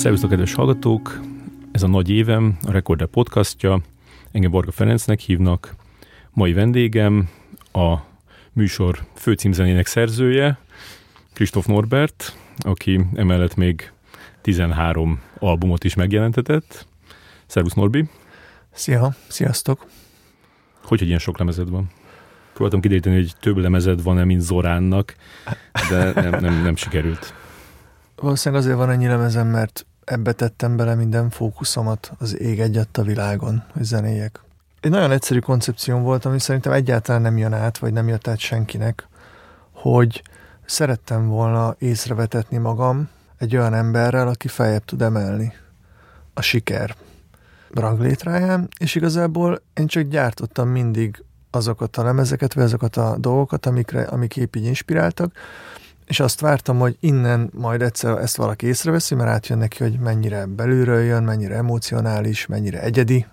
Szervusztok, kedves hallgatók! Ez a nagy évem, a Recorder podcastja. Engem Borga Ferencnek hívnak. Mai vendégem a műsor főcímzenének szerzője, Kristóf Norbert, aki emellett még 13 albumot is megjelentetett. Szervusz Norbi! Szia, sziasztok! Hogy, hogy ilyen sok lemezed van? Próbáltam kideríteni, hogy több lemezed van-e, mint Zoránnak, de nem, nem, nem sikerült. Valószínűleg azért van ennyi lemezem, mert ebbe tettem bele minden fókuszomat az ég egyet a világon, hogy zenéjek. Egy nagyon egyszerű koncepcióm volt, ami szerintem egyáltalán nem jön át, vagy nem jött át senkinek, hogy szerettem volna észrevetetni magam egy olyan emberrel, aki feljebb tud emelni a siker ranglétráján, és igazából én csak gyártottam mindig azokat a lemezeket, vagy azokat a dolgokat, amikre, amik épp így inspiráltak, és azt vártam, hogy innen majd egyszer ezt valaki észreveszi, mert átjön neki, hogy mennyire belülről jön, mennyire emocionális, mennyire egyedi,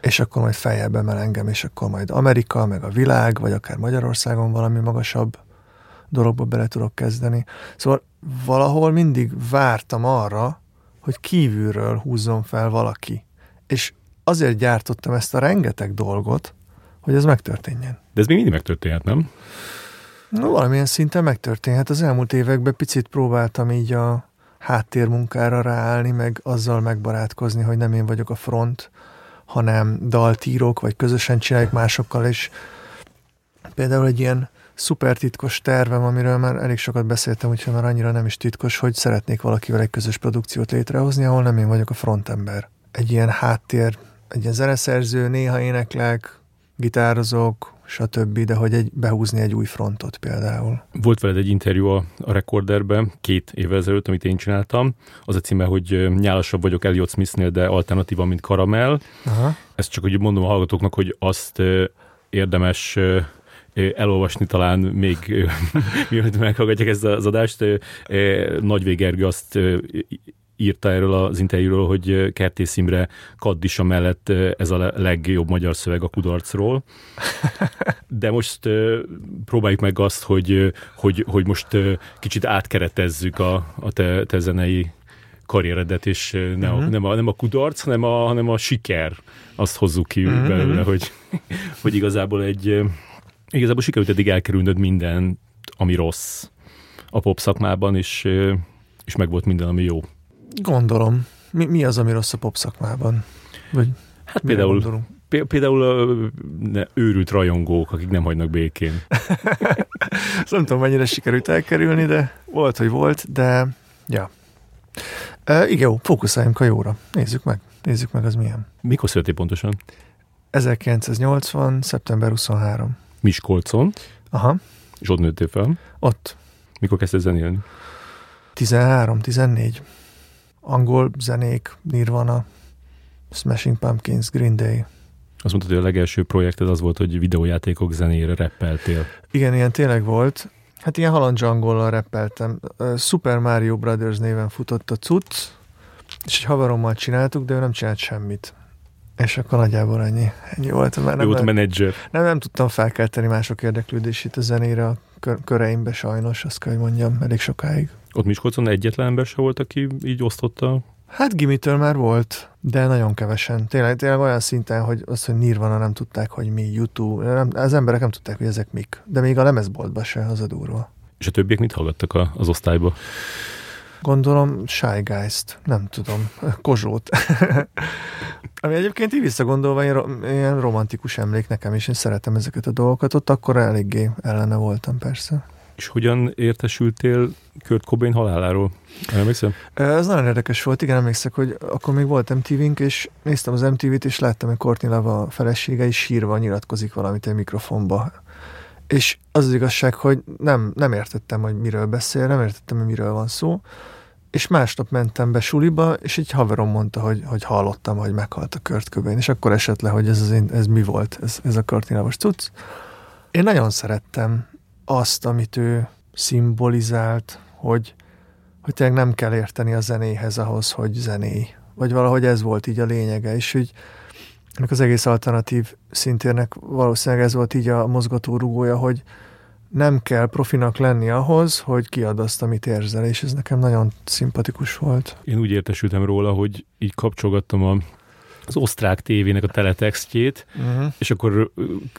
és akkor majd feljebb emel engem, és akkor majd Amerika, meg a világ, vagy akár Magyarországon valami magasabb dologba bele tudok kezdeni. Szóval valahol mindig vártam arra, hogy kívülről húzzon fel valaki. És azért gyártottam ezt a rengeteg dolgot, hogy ez megtörténjen. De ez még mindig megtörténhet, nem? No, valamilyen szinten megtörténhet. Az elmúlt években picit próbáltam így a háttérmunkára ráállni, meg azzal megbarátkozni, hogy nem én vagyok a front, hanem daltírok, vagy közösen csináljuk másokkal, és például egy ilyen szuper titkos tervem, amiről már elég sokat beszéltem, úgyhogy már annyira nem is titkos, hogy szeretnék valakivel egy közös produkciót létrehozni, ahol nem én vagyok a frontember. Egy ilyen háttér, egy ilyen zeneszerző, néha éneklek, gitározok, stb., de hogy egy, behúzni egy új frontot például. Volt veled egy interjú a, a Recorderben két évvel ezelőtt, amit én csináltam. Az a címe, hogy nyálasabb vagyok Elliot Smithnél, de alternatíva, mint karamell. Aha. Ezt csak hogy mondom a hallgatóknak, hogy azt érdemes elolvasni talán még, mielőtt meghallgatják ezt az adást. Nagy Gergő azt írta erről az interjúról, hogy Kertész Imre Kaddisa mellett ez a legjobb magyar szöveg a kudarcról. De most próbáljuk meg azt, hogy, hogy, hogy most kicsit átkeretezzük a, a te, te zenei karrieredet, és ne uh-huh. a, nem, a, nem a kudarc, hanem a, hanem a siker. Azt hozzuk ki uh-huh. belőle, hogy, hogy igazából egy igazából sikerült eddig elkerülnöd minden, ami rossz a pop szakmában, és, és meg volt minden, ami jó. Gondolom. Mi, mi az, ami rossz a pop szakmában? Vagy hát például, például ne, őrült rajongók, akik nem hagynak békén. nem tudom, mennyire sikerült elkerülni, de volt, hogy volt, de ja. E, igen, jó, fókuszáljunk a jóra. Nézzük meg. Nézzük meg, az milyen. Mikor születél pontosan? 1980. szeptember 23. Miskolcon. Aha. És ott nőttél fel? Ott. Mikor kezdtél zenélni? 13, 14 angol zenék, Nirvana, Smashing Pumpkins, Green Day. Azt mondtad, hogy a legelső projekted az volt, hogy videójátékok zenére reppeltél. Igen, ilyen tényleg volt. Hát ilyen halandzsangollal reppeltem. Super Mario Brothers néven futott a cucc, és egy haverommal csináltuk, de ő nem csinált semmit. És akkor nagyjából ennyi, ennyi volt. Már nem, volt menedzser. Nem, nem tudtam felkelteni mások érdeklődését a zenére a köreimbe sajnos, azt kell, hogy mondjam, elég sokáig. Ott Miskolcon egyetlen ember se volt, aki így osztotta? Hát Gimitől már volt, de nagyon kevesen. Tényleg, tényleg olyan szinten, hogy azt, hogy Nirvana nem tudták, hogy mi YouTube, nem, az emberek nem tudták, hogy ezek mik. De még a lemezboltba se, az a durva. És a többiek mit hallgattak a, az osztályba? Gondolom Shy Guys-t, nem tudom, Kozsót. Ami egyébként így visszagondolva ilyen, ilyen romantikus emlék nekem is, én szeretem ezeket a dolgokat, ott akkor eléggé ellene voltam persze. És hogyan értesültél Kurt Cobain haláláról? Emlékszem? Ez nagyon érdekes volt, igen, emlékszek, hogy akkor még volt MTV-nk, és néztem az MTV-t, és láttam, hogy Courtney Love a felesége is sírva nyilatkozik valamit egy mikrofonba. És az az igazság, hogy nem, nem értettem, hogy miről beszél, nem értettem, hogy miről van szó, és másnap mentem be suliba, és egy haverom mondta, hogy, hogy hallottam, hogy meghalt a Kurt Cobain, és akkor esett le, hogy ez, az én, ez mi volt, ez, ez a Courtney Love-os cucc. Én nagyon szerettem azt, amit ő szimbolizált, hogy, hogy tényleg nem kell érteni a zenéhez ahhoz, hogy zenéj. Vagy valahogy ez volt így a lényege, és hogy ennek az egész alternatív szintérnek valószínűleg ez volt így a mozgatórugója, hogy nem kell profinak lenni ahhoz, hogy kiad azt, amit érzel, és ez nekem nagyon szimpatikus volt. Én úgy értesültem róla, hogy így kapcsolgattam a az osztrák tévének a teletextjét, uh-huh. és akkor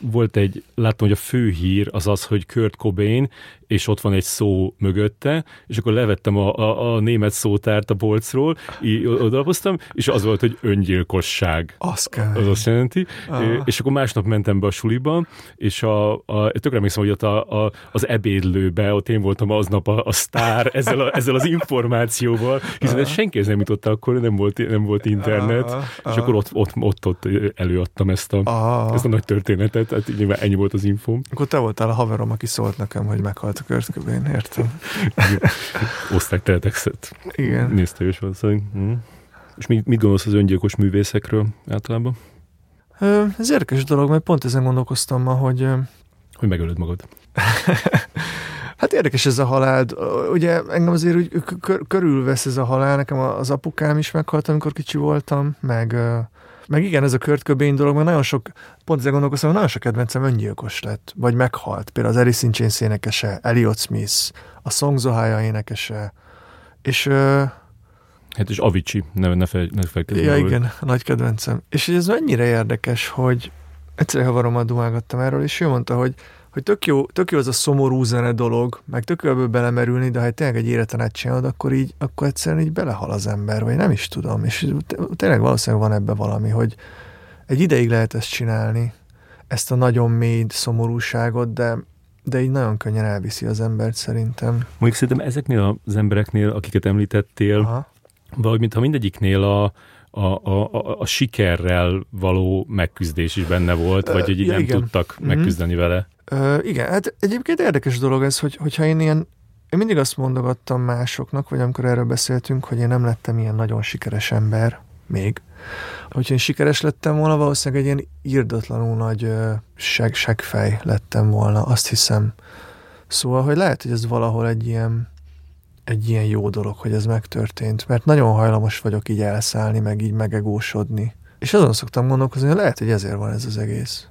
volt egy, láttam, hogy a fő hír az az, hogy Kurt Cobain és ott van egy szó mögötte, és akkor levettem a, a, a német szótárt a polcról, így odalapoztam, és az volt, hogy öngyilkosság. Az kell. Az azt jelenti. Ah. És akkor másnap mentem be a suliba, és a, a tökre emlékszem, hogy ott a, a, az ebédlőbe, ott én voltam aznap a, a sztár ezzel, a, ezzel az információval, hiszen ez senki nem jutott akkor, nem volt, nem volt internet, ah. és akkor ott, ott, ott, ott előadtam ezt a, ah. ezt a nagy történetet, tehát nyilván ennyi volt az info. Akkor te voltál a haverom, aki szólt nekem, hogy meghalt volt a Kurt Cobain, értem. Oszták teletexet. Igen. Nézte is valószínűleg. Hm. És mit, mit gondolsz az öngyilkos művészekről általában? Ez érdekes dolog, mert pont ezen gondolkoztam ma, hogy... Hogy megölöd magad. hát érdekes ez a halál. Ugye engem azért úgy körülvesz ez a halál. Nekem az apukám is meghalt, amikor kicsi voltam, meg meg igen, ez a Kurt Cobain dolog, mert nagyon sok, pont ezzel gondolkoztam, nagyon sok kedvencem öngyilkos lett, vagy meghalt. Például az Alice in Chains énekese, Elliot Smith, a Songs Ohio énekese, és Hát és Avicii, ne, ne, fel, ne felkezdeni. Ja, igen, nagy kedvencem. És ez mennyire érdekes, hogy egyszer havarommal dumálgattam erről, és ő mondta, hogy hogy tök jó, tök jó az a szomorú zene dolog, meg tök jó ebből belemerülni, de ha tényleg egy életen át csinálod, akkor így, akkor egyszerűen így belehal az ember, vagy nem is tudom. És tényleg valószínűleg van ebbe valami, hogy egy ideig lehet ezt csinálni, ezt a nagyon mély szomorúságot, de, de így nagyon könnyen elviszi az embert szerintem. Mondjuk szerintem ezeknél az embereknél, akiket említettél, Aha. valahogy mintha mindegyiknél a, a, a, a sikerrel való megküzdés is benne volt, vagy hogy így ja, nem igen. tudtak mm-hmm. megküzdeni vele. Ö, igen, hát egyébként érdekes dolog ez, hogy, hogyha én ilyen, én mindig azt mondogattam másoknak, vagy amikor erről beszéltünk, hogy én nem lettem ilyen nagyon sikeres ember, még. Hogyha én sikeres lettem volna, valószínűleg egy ilyen írdatlanul nagy seg, segfej lettem volna, azt hiszem. Szóval, hogy lehet, hogy ez valahol egy ilyen, egy ilyen jó dolog, hogy ez megtörtént, mert nagyon hajlamos vagyok így elszállni, meg így megegósodni. És azon szoktam gondolkozni, hogy lehet, hogy ezért van ez az egész.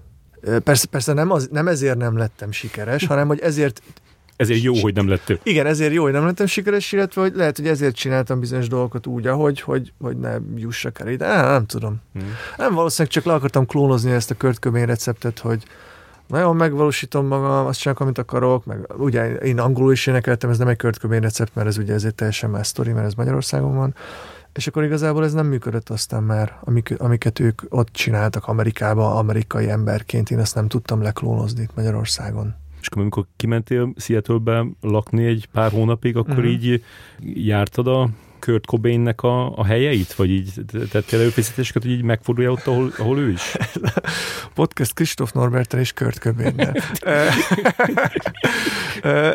Persze, persze nem, az, nem ezért nem lettem sikeres, hanem hogy ezért ezért jó, hogy nem lettél. Igen, ezért jó, hogy nem lettem sikeres, illetve hogy lehet, hogy ezért csináltam bizonyos dolgokat úgy, ahogy, hogy, hogy ne jussak el ide. Nem, nem tudom. Hmm. Nem, valószínűleg csak le akartam klónozni ezt a Kurt Cobain receptet, hogy nagyon megvalósítom magam, azt csinálok, amit akarok, meg ugye én angolul is énekeltem, ez nem egy Kurt Cobain recept, mert ez ugye ezért teljesen más sztori, mert ez Magyarországon van. És akkor igazából ez nem működött aztán már, amik, amiket ők ott csináltak Amerikába, amerikai emberként, én ezt nem tudtam leklónozni itt Magyarországon. És akkor amikor kimentél Seattle-be lakni egy pár hónapig, akkor mm-hmm. így jártad a Kurt Cobainnek a, a helyeit? Vagy így tettél előfeszítéseket, hogy így megfordulja ott, ahol, ahol ő is? Podcast Kristóf Norbertel és Kurt Cobain.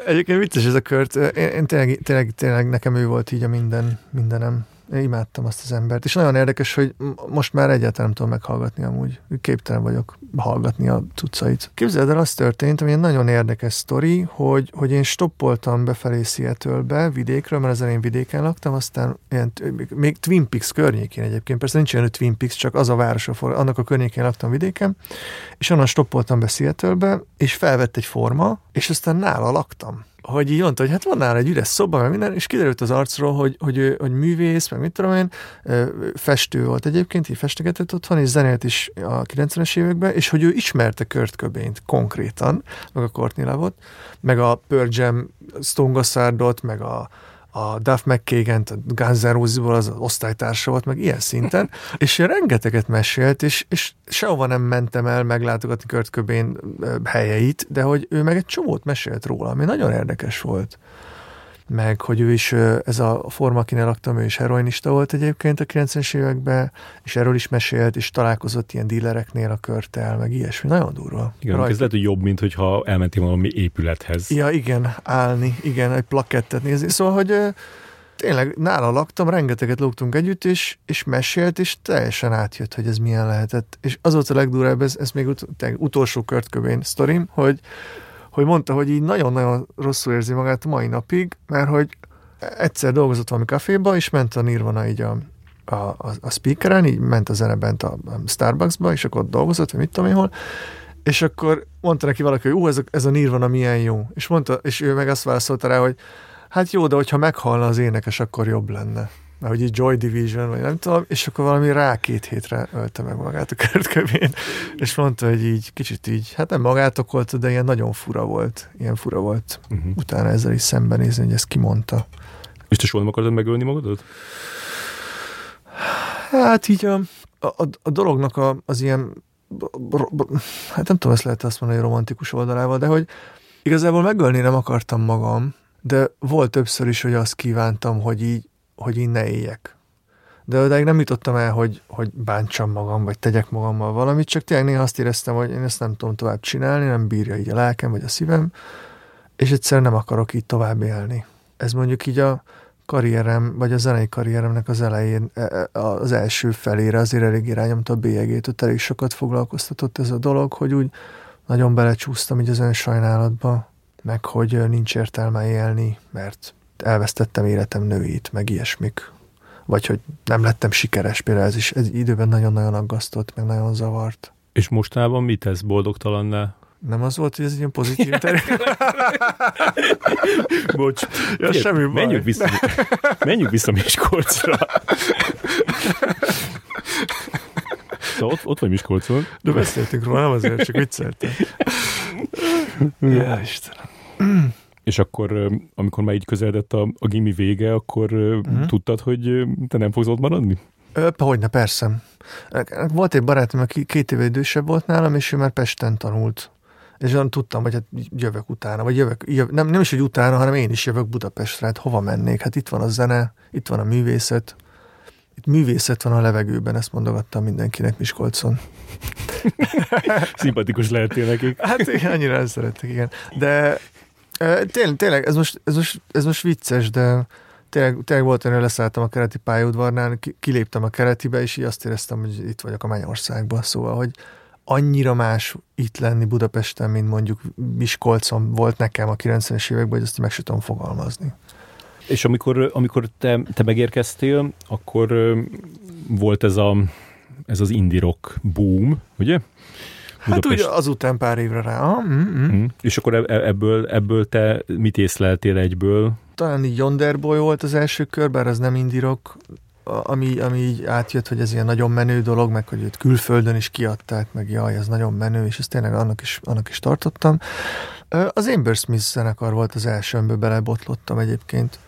Egyébként vicces ez a Kurt. Én, én tényleg, tényleg, tényleg, nekem ő volt így a minden, mindenem. Imádtam azt az embert, és nagyon érdekes, hogy most már egyáltalán nem tudom meghallgatni amúgy. Képtelen vagyok hallgatni a cuccait. Képzeld el, az történt, ami egy nagyon érdekes sztori, hogy, hogy én stoppoltam befelé Seattle-be, vidékről, mert ezen én vidéken laktam, aztán ilyen, még Twin Peaks környékén egyébként, persze nincs olyan Twin Peaks, csak az a város, annak a környékén laktam vidéken, és onnan stoppoltam be Seattle-be, és felvett egy forma, és aztán nála laktam hogy így mondta, hogy hát van nála egy üres szoba, meg minden, és kiderült az arcról, hogy, hogy, hogy művész, meg mit tudom én, festő volt egyébként, így festegetett otthon, és zenélt is a 90-es években, és hogy ő ismerte Kurt cobain konkrétan, meg a Courtney Love-ot, meg a Pearl Jam Stone meg a, a Duff mckagan a Guns N' Roses-ból az osztálytársa volt, meg ilyen szinten, és rengeteget mesélt, és, és sehova nem mentem el meglátogatni Kurt Cobain helyeit, de hogy ő meg egy csomót mesélt róla, ami nagyon érdekes volt meg hogy ő is, ez a forma, akinek laktam, ő is heroinista volt egyébként a 90-es években, és erről is mesélt, és találkozott ilyen dílereknél a körtel, meg ilyesmi. Nagyon durva. Igen, Rajta. ez lehet, hogy jobb, mint hogyha elmentél valami épülethez. Ja, igen, állni, igen, egy plakettet nézni. Szóval, hogy tényleg nála laktam, rengeteget lógtunk együtt, és, és mesélt, és teljesen átjött, hogy ez milyen lehetett. És az volt a legdurább, ez, ez még ut- utolsó Kurt Cobain sztorim, hogy hogy mondta, hogy így nagyon-nagyon rosszul érzi magát mai napig, mert hogy egyszer dolgozott valami kaféba, és ment a Nirvana így a, a, a, a speakeren, így ment a zene a, a Starbucksba, és akkor ott dolgozott, vagy mit tudom én hol, És akkor mondta neki valaki, hogy ú, ez a, ez a Nirvana milyen jó. És, mondta, és ő meg azt válaszolta rá, hogy hát jó, de hogyha meghalna az énekes, akkor jobb lenne. Mert hogy Joy Division, vagy nem tudom, és akkor valami rá két hétre ölte meg magát a Kurt és mondta, hogy így kicsit így, hát nem magát okolta, de ilyen nagyon fura volt. Ilyen fura volt uh-huh. utána ezzel is szembenézni, hogy ezt kimondta. És te soha nem akarod megölni magadat? Hát így a, a, a dolognak a, az ilyen, hát nem tudom, ezt lehet azt mondani, romantikus oldalával, de hogy igazából megölni nem akartam magam, de volt többször is, hogy azt kívántam, hogy így, hogy ne éljek. De odáig nem jutottam el, hogy, hogy bántsam magam, vagy tegyek magammal valamit, csak tényleg néha azt éreztem, hogy én ezt nem tudom tovább csinálni, nem bírja így a lelkem, vagy a szívem, és egyszerűen nem akarok így tovább élni. Ez mondjuk így a, karrierem, vagy a zenei karrieremnek az elején, e, e, az első felére azért elég irányomta a bélyegét, ott elég sokat foglalkoztatott ez a dolog, hogy úgy nagyon belecsúsztam így az önsajnálatba, meg hogy nincs értelme élni, mert elvesztettem életem nőit, meg ilyesmik. Vagy hogy nem lettem sikeres, például ez is ez időben nagyon-nagyon aggasztott, meg nagyon zavart. És mostában mit tesz boldogtalannál? Nem az volt, hogy ez egy ilyen pozitív terület? Bocs. Ja, Ilyen, semmi baj. Menjünk vissza, menjünk vissza Miskolcra. Szóval ott, ott vagy Miskolcon. De beszéltünk róla, nem azért, csak vicceltem. ja, Istenem. És akkor, amikor már így közeledett a, a gimi vége, akkor uh-huh. tudtad, hogy te nem fogsz ott maradni? Ö, hogyne, persze. Volt egy barátom, aki két éve idősebb volt nálam, és ő már Pesten tanult és olyan tudtam, hogy hát jövök utána, vagy jövök, jövök nem, nem is, hogy utána, hanem én is jövök Budapestre, hát hova mennék? Hát itt van a zene, itt van a művészet, itt művészet van a levegőben, ezt mondogattam mindenkinek Miskolcon. Szimpatikus lehetél nekik. Hát annyira el szeretek, igen. De tényleg, tényleg ez, most, ez, most, ez most vicces, de tényleg, tényleg volt olyan, leszálltam a kereti pályaudvarnál, kiléptem a keretibe, és így azt éreztem, hogy itt vagyok a Mennyországban, szóval, hogy annyira más itt lenni Budapesten, mint mondjuk Miskolcon volt nekem a 90-es években, hogy ezt meg sem tudom fogalmazni. És amikor, amikor te, te megérkeztél, akkor volt ez, a, ez az indie rock boom, ugye? Hát ugye azután pár évre rá. Ah, mm, mm. Mm. És akkor e, e, ebből, ebből te mit észleltél egyből? Talán így Yonder Boy volt az első kör, bár az nem indie rock, ami, ami így átjött, hogy ez ilyen nagyon menő dolog, meg hogy őt külföldön is kiadták, meg jaj, ez nagyon menő, és ezt tényleg annak is, annak is tartottam. Az Amber Smith zenekar volt az első, amiből belebotlottam egyébként.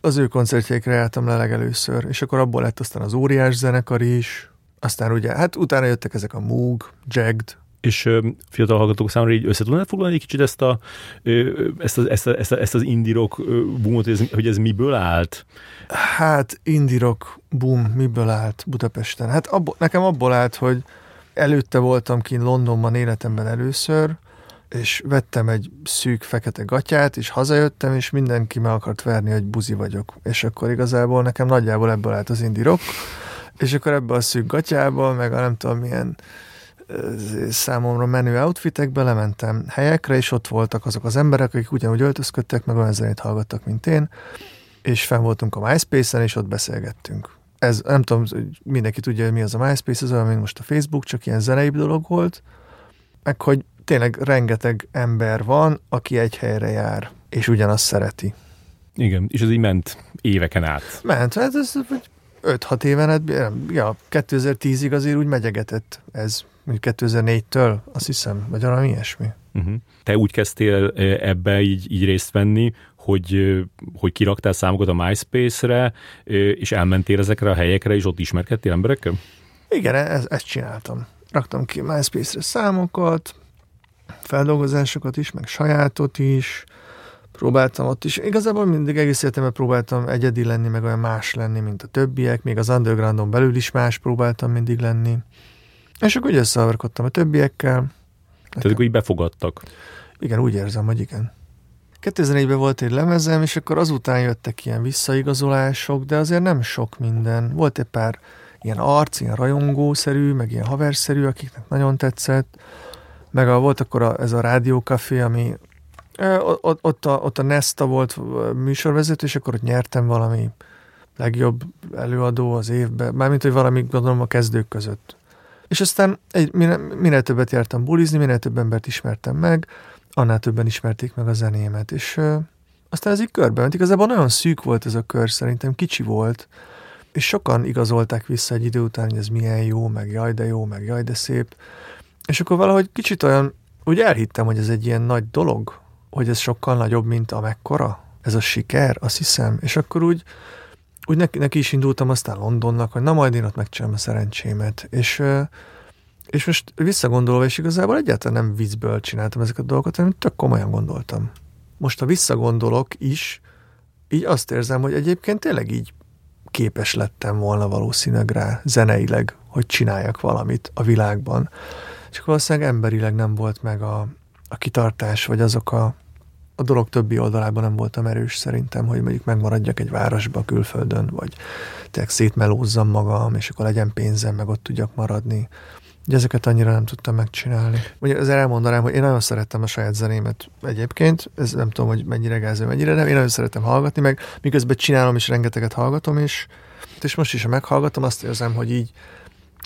Az ő koncertjeikre jártam le legelőször, és akkor abból lett aztán az óriás zenekar is, aztán ugye, hát utána jöttek ezek a Moog, Jagged, és fiatal hallgatók számára így össze tudnád foglalni egy kicsit ezt, a, ezt, a, ezt, a, ezt, a, ezt az indie rock boomot, hogy ez, hogy ez miből állt? Hát indie rock boom miből állt Budapesten? Hát abbo, nekem abból állt, hogy előtte voltam kint Londonban életemben először, és vettem egy szűk fekete gatyát, és hazajöttem, és mindenki meg akart verni, hogy buzi vagyok. És akkor igazából nekem nagyjából ebből állt az indie rock, és akkor ebből a szűk gatyából, meg a nem tudom milyen számomra menő outfitekbe lementem helyekre, és ott voltak azok az emberek, akik ugyanúgy öltözködtek, meg olyan zenét hallgattak, mint én, és fenn voltunk a MySpace-en, és ott beszélgettünk. Ez, nem tudom, mindenki tudja, hogy mi az a MySpace, ez olyan, mint most a Facebook, csak ilyen zenei dolog volt, meg hogy tényleg rengeteg ember van, aki egy helyre jár, és ugyanazt szereti. Igen, és ez így ment éveken át. Ment, hát ez 5-6 éven, hát, ja, 2010-ig azért úgy megyegetett ez mondjuk 2004-től, azt hiszem, vagy valami ilyesmi. Uh-huh. Te úgy kezdtél ebbe így, így részt venni, hogy, hogy kiraktál számokat a MySpace-re, és elmentél ezekre a helyekre, és ott ismerkedtél emberekkel? Igen, ez, ezt csináltam. Raktam ki MySpace-re számokat, feldolgozásokat is, meg sajátot is, próbáltam ott is. Igazából mindig egész életemben próbáltam egyedi lenni, meg olyan más lenni, mint a többiek, még az undergroundon belül is más próbáltam mindig lenni. És akkor ugye összehaverkodtam a többiekkel. Tehát akkor így befogadtak. Igen, úgy érzem, hogy igen. 2004-ben volt egy lemezem, és akkor azután jöttek ilyen visszaigazolások, de azért nem sok minden. Volt egy pár ilyen arc, ilyen rajongószerű, meg ilyen haverszerű, akiknek nagyon tetszett. Meg a, volt akkor a, ez a rádiókafé, ami ott, ott, a, ott a Nesta volt műsorvezető, és akkor ott nyertem valami legjobb előadó az évben, mármint, hogy valami gondolom a kezdők között És aztán egy, minél, minél többet jártam bulizni, minél több embert ismertem meg, annál többen ismerték meg a zenémet, és ö, aztán ez így körbe ment. Igazából nagyon szűk volt ez a kör, szerintem kicsi volt, és sokan igazolták vissza egy idő után, hogy ez milyen jó, meg jaj de jó, meg jaj de szép. És akkor valahogy kicsit olyan, úgy elhittem, hogy ez egy ilyen nagy dolog, hogy ez sokkal nagyobb, mint amekkora, ez a siker, azt hiszem. És akkor úgy, úgy neki, neki is indultam aztán Londonnak, hogy na majd én ott megcsinálom a szerencsémet. És, és most visszagondolva, és igazából egyáltalán nem viccből csináltam ezeket a dolgokat, hanem tök komolyan gondoltam. Most, ha visszagondolok is, így azt érzem, hogy egyébként tényleg így képes lettem volna valószínűleg rá zeneileg, hogy csináljak valamit a világban. Csak valószínűleg emberileg nem volt meg a, a kitartás, vagy azok a, a dolog többi oldalában nem voltam erős szerintem, hogy mondjuk megmaradjak egy városba külföldön, vagy tényleg szétmelózzam magam, és akkor legyen pénzem, meg ott tudjak maradni. Ugye ezeket annyira nem tudtam megcsinálni. Ugye ezzel elmondanám, hogy én nagyon szerettem a saját zenémet egyébként, ez nem tudom, hogy mennyire gázol, mennyire nem, én nagyon szeretem hallgatni, meg miközben csinálom és rengeteget hallgatom, és, és most is, ha meghallgatom, azt érzem, hogy így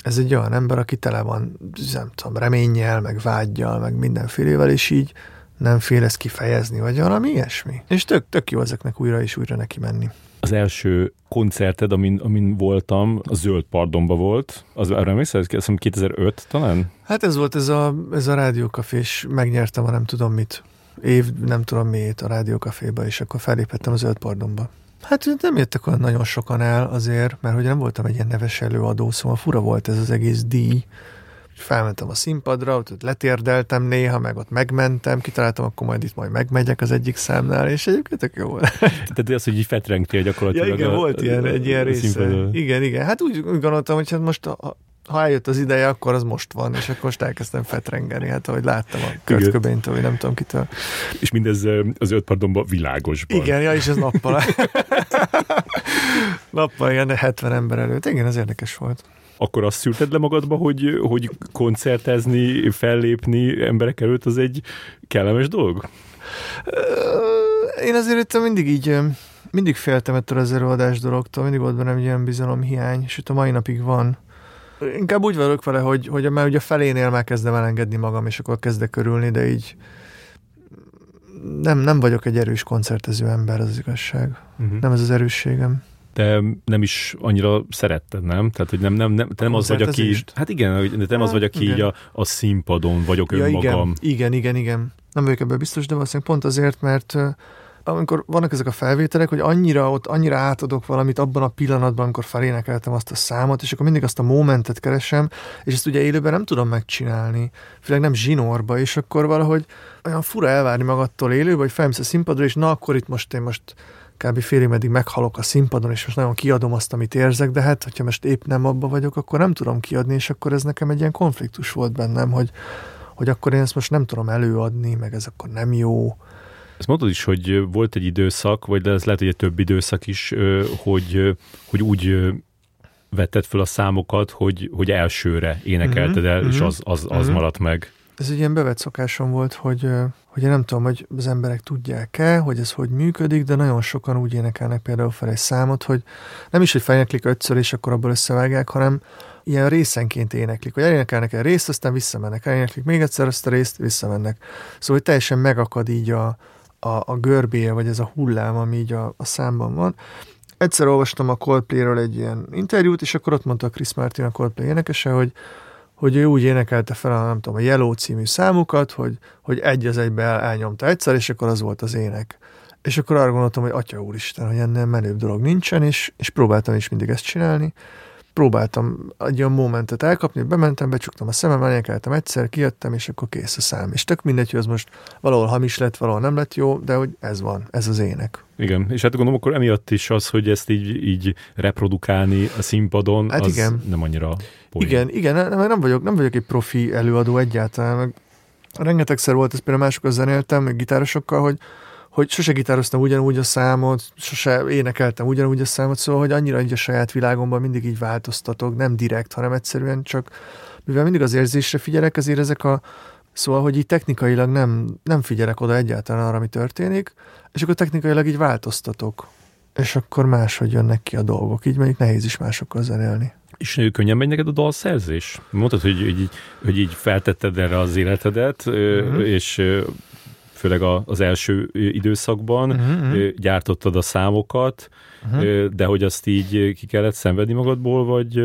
ez egy olyan ember, aki tele van, nem tudom, reménnyel, meg vágyjal, meg mindenfélével, és így nem fél ezt kifejezni, vagy valami ilyesmi. És tök, tök jó ezeknek újra és újra neki menni. Az első koncerted, amin, amin voltam, a Zöld Pardonba volt. Az arra emlékszel? Azt hiszem 2005 talán? Hát ez volt ez a, ez a rádiókafés, megnyertem a nem tudom mit, év nem tudom miért a rádiókaféba, és akkor felépettem a Zöld Pardonba. Hát nem jöttek olyan nagyon sokan el azért, mert hogy nem voltam egy ilyen neves előadó, szóval fura volt ez az egész díj, felmentem a színpadra, ott letérdeltem néha, meg ott megmentem, kitaláltam, akkor majd itt majd megmegyek az egyik számnál, és egyébként tök jó Tehát az, hogy így fetrengtél gyakorlatilag. Ja, igen, a, volt ilyen, egy ilyen része. Igen, igen. Hát úgy, úgy gondoltam, hogy hát most a, ha eljött az ideje, akkor az most van, és akkor most elkezdtem fetrengeni, hát ahogy láttam a Kurt Cobain-től, vagy nem tudom kitől. És mindez az öt pardonban világosban. Igen, ja, és ez nappal. nappal, igen, 70 ember előtt. Igen, ez érdekes volt akkor azt szülted le magadba, hogy, hogy koncertezni, fellépni emberek előtt az egy kellemes dolog? Én azért itt mindig így mindig féltem ettől az előadás dologtól, mindig volt bennem egy ilyen bizalomhiány, és itt a mai napig van. Inkább úgy vagyok vele, hogy, hogy már ugye a felénél már kezdem elengedni magam, és akkor kezdek körülni, de így nem, nem vagyok egy erős koncertező ember, az igazság. Uh-huh. Nem ez az erősségem te nem is annyira szeretted, nem? Tehát, hogy nem, nem, nem, te nem az vagy, aki... Hát igen, de nem az vagy, aki így a, a színpadon vagyok ja, önmagam. Igen, igen, igen, igen. Nem vagyok ebben biztos, de valószínűleg pont azért, mert amikor vannak ezek a felvételek, hogy annyira ott, annyira átadok valamit abban a pillanatban, amikor felénekeltem azt a számot, és akkor mindig azt a momentet keresem, és ezt ugye élőben nem tudom megcsinálni, főleg nem zsinórba, és akkor valahogy olyan fura elvárni magadtól élőben, hogy felmész a színpadra, és na akkor itt most én most kb. félig meddig meghalok a színpadon, és most nagyon kiadom azt, amit érzek, de hát, hogyha most épp nem abba vagyok, akkor nem tudom kiadni, és akkor ez nekem egy ilyen konfliktus volt bennem, hogy, hogy akkor én ezt most nem tudom előadni, meg ez akkor nem jó. Ezt mondod is, hogy volt egy időszak, vagy ez lehet, hogy egy több időszak is, hogy, hogy úgy vetted fel a számokat, hogy, hogy elsőre énekelted el, mm-hmm. és az, az, az mm-hmm. maradt meg. Ez egy ilyen bevett szokásom volt, hogy, én nem tudom, hogy az emberek tudják-e, hogy ez hogy működik, de nagyon sokan úgy énekelnek például fel egy számot, hogy nem is, hogy feléneklik ötször, és akkor abból összevágják, hanem ilyen részenként éneklik, hogy elénekelnek egy részt, aztán visszamennek, eléneklik még egyszer azt a részt, visszamennek. Szóval, hogy teljesen megakad így a, a, a görbéje, vagy ez a hullám, ami így a, a számban van. Egyszer olvastam a Coldplay-ről egy ilyen interjút, és akkor ott mondta a Chris Martin, a Coldplay énekese, hogy hogy ő úgy énekelte fel a, nem tudom, a Yellow című számukat, hogy, hogy egy az egybe el, elnyomta egyszer, és akkor az volt az ének. És akkor arra gondoltam, hogy atya úristen, hogy ennél menőbb dolog nincsen, és, és próbáltam is mindig ezt csinálni. Próbáltam egy olyan momentet elkapni, bementem, becsuktam a szemem, elénekeltem egyszer, kijöttem, és akkor kész a szám. És tök mindegy, hogy az most valahol hamis lett, valahol nem lett jó, de hogy ez van, ez az ének. Igen, és hát gondolom akkor emiatt is az, hogy ezt így, így reprodukálni a színpadon, hát az igen. nem annyira poén. Igen, igen, nem, nem, vagyok, nem vagyok egy profi előadó egyáltalán, rengetegszer volt, ez például másokkal zenéltem, meg gitárosokkal, hogy, hogy sose gitároztam ugyanúgy a számot, sose énekeltem ugyanúgy a számot, szóval, hogy annyira így a saját világomban mindig így változtatok, nem direkt, hanem egyszerűen csak, mivel mindig az érzésre figyelek, ezért ezek a Szóval, hogy így technikailag nem, nem figyelek oda egyáltalán arra, ami történik, és akkor technikailag így változtatok. És akkor máshogy jönnek ki a dolgok, így mondjuk nehéz is másokkal zenélni. És könnyen megy neked a dalszerzés? Mondtad, hogy, hogy, így, hogy így feltetted erre az életedet, uh-huh. és főleg az első időszakban uh-huh. gyártottad a számokat, uh-huh. de hogy azt így ki kellett szenvedni magadból, vagy,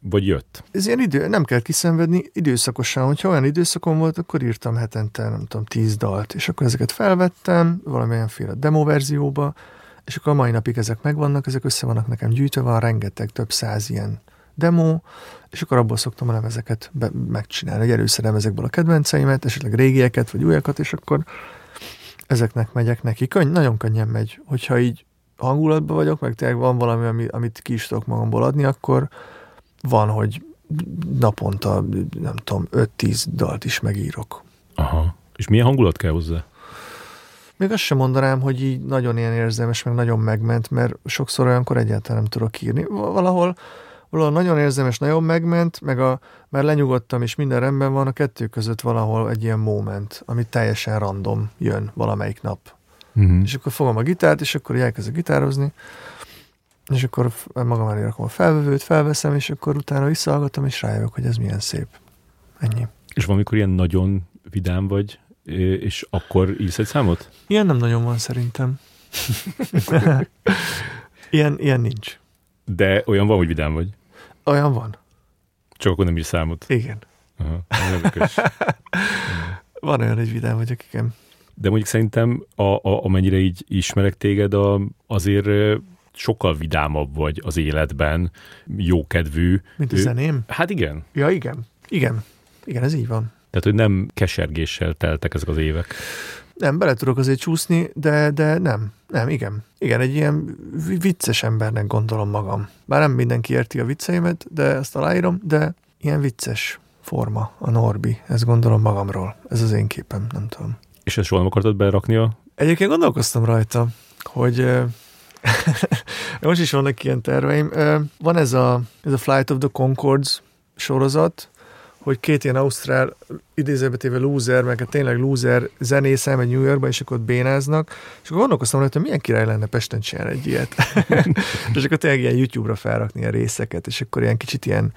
vagy jött? Ez ilyen idő, nem kell kiszenvedni időszakosan. Hogyha olyan időszakom volt, akkor írtam hetente, nem tudom, tíz dalt, és akkor ezeket felvettem valamilyenféle demo verzióba, és akkor a mai napig ezek megvannak, ezek össze vannak nekem gyűjtve, van rengeteg, több száz ilyen demo, és akkor abból szoktam a lemezeket be, megcsinálni, hogy előszedem ezekből a kedvenceimet, esetleg régieket, vagy újakat, és akkor ezeknek megyek neki. Könny, nagyon könnyen megy, hogyha így hangulatban vagyok, meg tényleg van valami, ami, amit ki is tudok magamból adni, akkor van, hogy naponta, nem tudom, 5-10 dalt is megírok. Aha. És milyen hangulat kell hozzá? Még azt sem mondanám, hogy így nagyon ilyen érzelmes, meg nagyon megment, mert sokszor olyankor egyáltalán nem tudok írni. Valahol, valahol nagyon érzelmes, nagyon megment, meg a, már lenyugodtam, és minden rendben van, a kettő között valahol egy ilyen moment, ami teljesen random jön valamelyik nap. Uh-huh. És akkor fogom a gitárt, és akkor elkezdek gitározni, és akkor magam elé rakom a felvevőt, felveszem, és akkor utána visszahallgatom, és rájövök, hogy ez milyen szép. Ennyi. És valamikor ilyen nagyon vidám vagy, és akkor írsz egy számot? Ilyen nem nagyon van szerintem. ilyen, ilyen nincs. De olyan van, hogy vidám vagy? Olyan van. Csak akkor nem írsz számot? Igen. Aha, van olyan, hogy vidám vagyok, igen. De mondjuk szerintem, a, a, amennyire így ismerek téged, a, azért sokkal vidámabb vagy az életben, jókedvű. Mint a zeném? Hát igen. Ja, igen. Igen. Igen, ez így van. Tehát, hogy nem kesergéssel teltek ezek az évek. Nem, bele tudok azért csúszni, de, de nem. Nem, igen. Igen, egy ilyen vicces embernek gondolom magam. Bár nem mindenki érti a vicceimet, de azt aláírom, de ilyen vicces forma a Norbi. Ezt gondolom magamról. Ez az én képem, nem tudom. És ezt soha nem akartad berakni a... Egyébként gondolkoztam rajta, hogy most is vannak ilyen terveim. Van ez a, ez a Flight of the Concords sorozat, hogy két ilyen ausztrál idézőbetéve loser, meg hát tényleg loser zenész elmegy New Yorkba, és akkor bénáznak, és akkor gondolkoztam, hogy milyen király lenne Pesten csinálni egy ilyet. és akkor tényleg ilyen YouTube-ra felrakni a részeket, és akkor ilyen kicsit ilyen,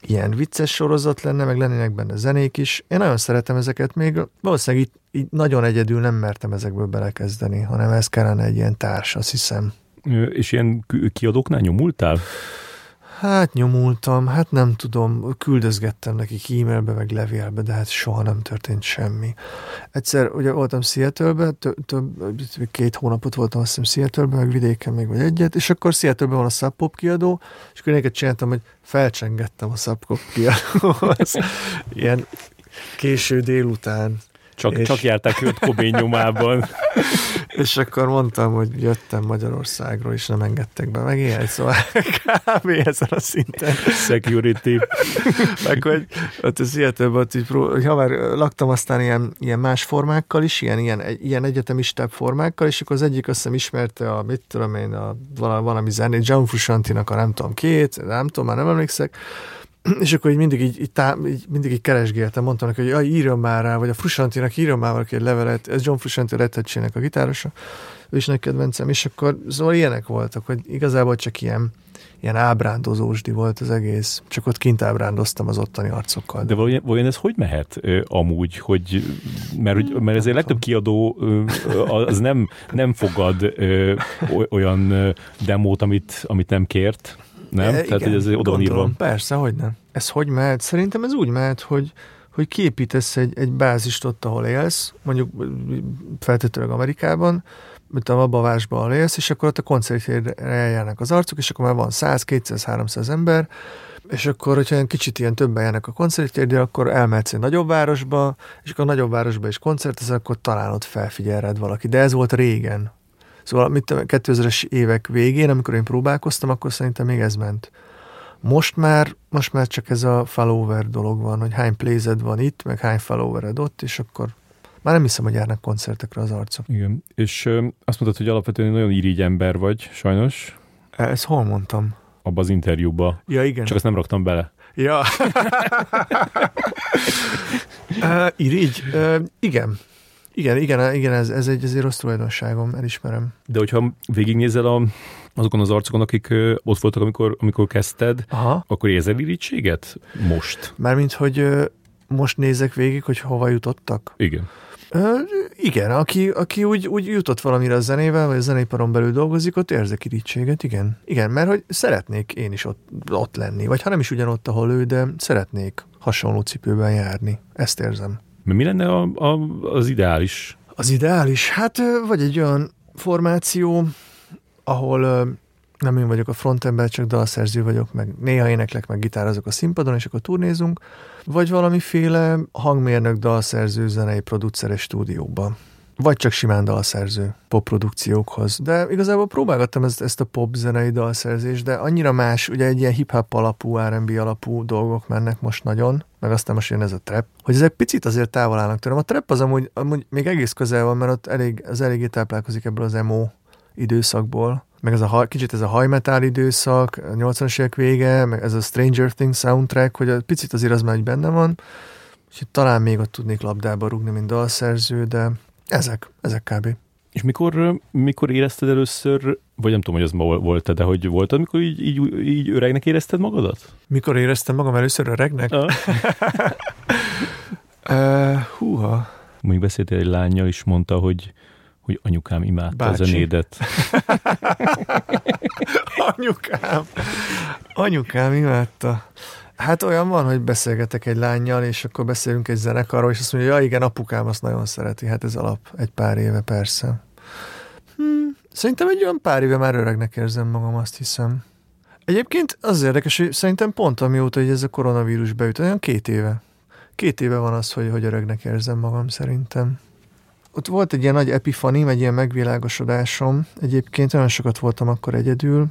ilyen vicces sorozat lenne, meg lennének benne zenék is. Én nagyon szeretem ezeket, még valószínűleg így, így nagyon egyedül nem mertem ezekből belekezdeni, hanem ez kellene egy ilyen társ, azt hiszem. És ilyen kiadóknál nyomultál? Hát nyomultam, hát nem tudom, küldözgettem neki e-mailbe, meg levélbe, de hát soha nem történt semmi. Egyszer ugye voltam seattle több, két hónapot voltam azt hiszem seattle meg vidéken még vagy egyet, és akkor seattle van a Sub Pop kiadó, és akkor neked csináltam, hogy felcsengettem a Sub Pop kiadóhoz. Ilyen késő délután csak, és... csak járták őt Kobén nyomában. és akkor mondtam, hogy jöttem Magyarországról, és nem engedtek be meg ilyen, szóval kb. ezen a szinten. Security. meg hogy ott az illetőben, hogy ha már laktam aztán ilyen, ilyen más formákkal is, ilyen, ilyen, ilyen egyetemistább formákkal, és akkor az egyik azt hiszem ismerte a, mit tudom én, a valami zenét, John Frusciantinak a nem tudom két, nem tudom, már nem emlékszek, és akkor így mindig így, így, tá, így, mindig így keresgéltem, mondtam neki, hogy jaj, írjon már rá, vagy a Frusciantinak írjon már valaki egy levelet, ez John Fruscianti Red a gitárosa, ő is nagy kedvencem, és akkor szóval ilyenek voltak, hogy igazából csak ilyen, ilyen ábrándozósdi volt az egész, csak ott kint ábrándoztam az ottani arcokkal. De vajon, vajon ez hogy mehet ö, amúgy, hogy, mert, hogy, mert ezért legtöbb kiadó ö, az nem, nem fogad ö, olyan demót, amit, amit nem kért, nem? E, Tehát, igen, hogy ez oda van írva. Persze, hogy nem. Ez hogy mehet? Szerintem ez úgy mehet, hogy, hogy képítesz egy, egy bázist ott, ahol élsz, mondjuk feltétlenül Amerikában, mint a városban, ahol élsz, és akkor ott a koncertjére eljárnak az arcok, és akkor már van 100, 200, 300 ember, és akkor, hogyha ilyen kicsit ilyen többen járnak a koncertjére, akkor elmehetsz egy nagyobb városba, és akkor a nagyobb városba is koncertez, akkor talán ott felfigyel rád valaki. De ez volt régen. Szóval mit 2000-es évek végén, amikor én próbálkoztam, akkor szerintem még ez ment. Most már, most már csak ez a follower dolog van, hogy hány plézed van itt, meg hány followered ott, és akkor már nem hiszem, hogy járnak koncertekre az arcok. Igen, és ö, azt mondtad, hogy alapvetően nagyon irigy ember vagy, sajnos. E, ezt hol mondtam? Abba az interjúba. Ja, igen. Csak azt nem raktam bele. Ja. uh, irigy? Uh, igen. Igen, igen, igen ez, ez egy azért rossz tulajdonságom, elismerem. De hogyha végignézel a azokon az arcokon, akik ö, ott voltak, amikor, amikor kezdted, Aha. akkor érzel irítséget? Most. Mármint, hogy ö, most nézek végig, hogy hova jutottak. Igen. Ö, igen, aki, aki úgy, úgy jutott valamire a zenével, vagy a zeneiparon belül dolgozik, ott érzek irítséget, igen. Igen, mert hogy szeretnék én is ott, ott lenni, vagy ha nem is ugyanott, ahol ő, de szeretnék hasonló cipőben járni. Ezt érzem. Mi lenne a, a, az ideális? Az ideális? Hát vagy egy olyan formáció, ahol nem én vagyok a frontember, csak dalszerző vagyok, meg néha éneklek, meg gitározok a színpadon, és akkor turnézunk, vagy valamiféle hangmérnök, dalszerző, zenei produceres stúdióban. Vagy csak simán dalszerző popprodukciókhoz. De igazából próbálgattam ezt, ezt a pop zenei dalszerzést, de annyira más, ugye egy ilyen hip-hop alapú, R&B alapú dolgok mennek most nagyon, meg aztán most jön ez a trap, hogy ezek picit azért távol állnak tőlem. A trap az amúgy, amúgy még egész közel van, mert ott elég, az eléggé táplálkozik ebből az emo időszakból, meg ez a, kicsit ez a hajmetál időszak, a 80-as évek vége, meg ez a Stranger Things soundtrack, hogy a picit azért az már benne van, és talán még ott tudnék labdába rúgni, mint dalszerző, de ezek, ezek kb. És mikor, mikor érezted először, vagy nem tudom, hogy az ma volt de hogy volt, amikor így, így, így öregnek érezted magadat? Mikor éreztem magam először öregnek? Uh, húha. Még beszéltél egy lánya, és mondta, hogy, hogy anyukám imádta Bácsi. a zenédet. Anyukám. Anyukám imádta. Hát olyan van, hogy beszélgetek egy lányjal, és akkor beszélünk egy zenekarról, és azt mondja, ja igen, apukám azt nagyon szereti. Hát ez alap. Egy pár éve persze. Hmm, szerintem egy olyan pár éve már öregnek érzem magam, azt hiszem. Egyébként az érdekes, hogy szerintem pont amióta hogy ez a koronavírus beüt, olyan két éve. Két éve van az, hogy, hogy öregnek érzem magam szerintem. Ott volt egy ilyen nagy epifanim, egy ilyen megvilágosodásom. Egyébként olyan sokat voltam akkor egyedül,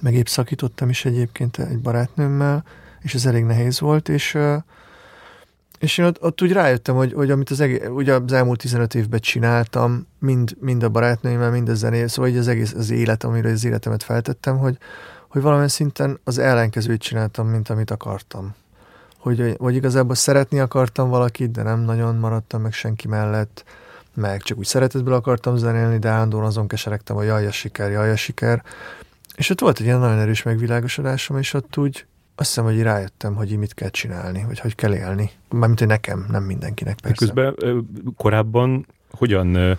meg épp szakítottam is egyébként egy barátnőmmel, és ez elég nehéz volt, és, és én ott, ott úgy rájöttem, hogy, hogy amit az, egész, ugye az elmúlt 15 évben csináltam, mind, mind a barátnőimmel, mind a zené, szóval így az egész az élet, amire az életemet feltettem, hogy, hogy valamilyen szinten az ellenkezőt csináltam, mint amit akartam. Hogy, hogy igazából szeretni akartam valakit, de nem nagyon maradtam meg senki mellett, meg csak úgy szeretetből akartam zenélni, de állandóan azon keseregtem, hogy jaj, a siker, jaj, a siker. És ott volt egy ilyen nagyon erős megvilágosodásom, és ott úgy azt hiszem, hogy rájöttem, hogy így mit kell csinálni, vagy hogy kell élni. Mármint, hogy nekem, nem mindenkinek persze. Közben korábban hogyan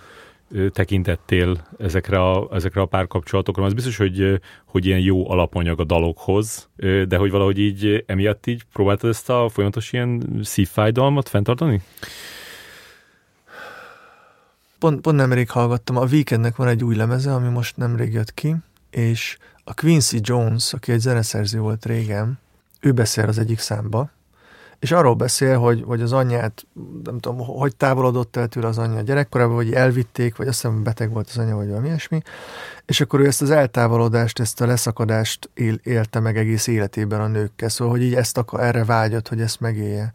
tekintettél ezekre a, ezekre a párkapcsolatokra? Az biztos, hogy, hogy ilyen jó alapanyag a dalokhoz, de hogy valahogy így emiatt így próbáltad ezt a folyamatos ilyen szívfájdalmat fenntartani? Pont, pont nemrég hallgattam, a Weekendnek van egy új lemeze, ami most nemrég jött ki, és a Quincy Jones, aki egy zeneszerző volt régen, ő beszél az egyik számba, és arról beszél, hogy, hogy az anyját, nem tudom, hogy távolodott el tőle az anyja gyerekkorában, vagy elvitték, vagy azt hiszem beteg volt az anya, vagy valami ilyesmi, és akkor ő ezt az eltávolodást, ezt a leszakadást él, élte meg egész életében a nőkkel, szóval, hogy így ezt akar, erre vágyott, hogy ezt megélje.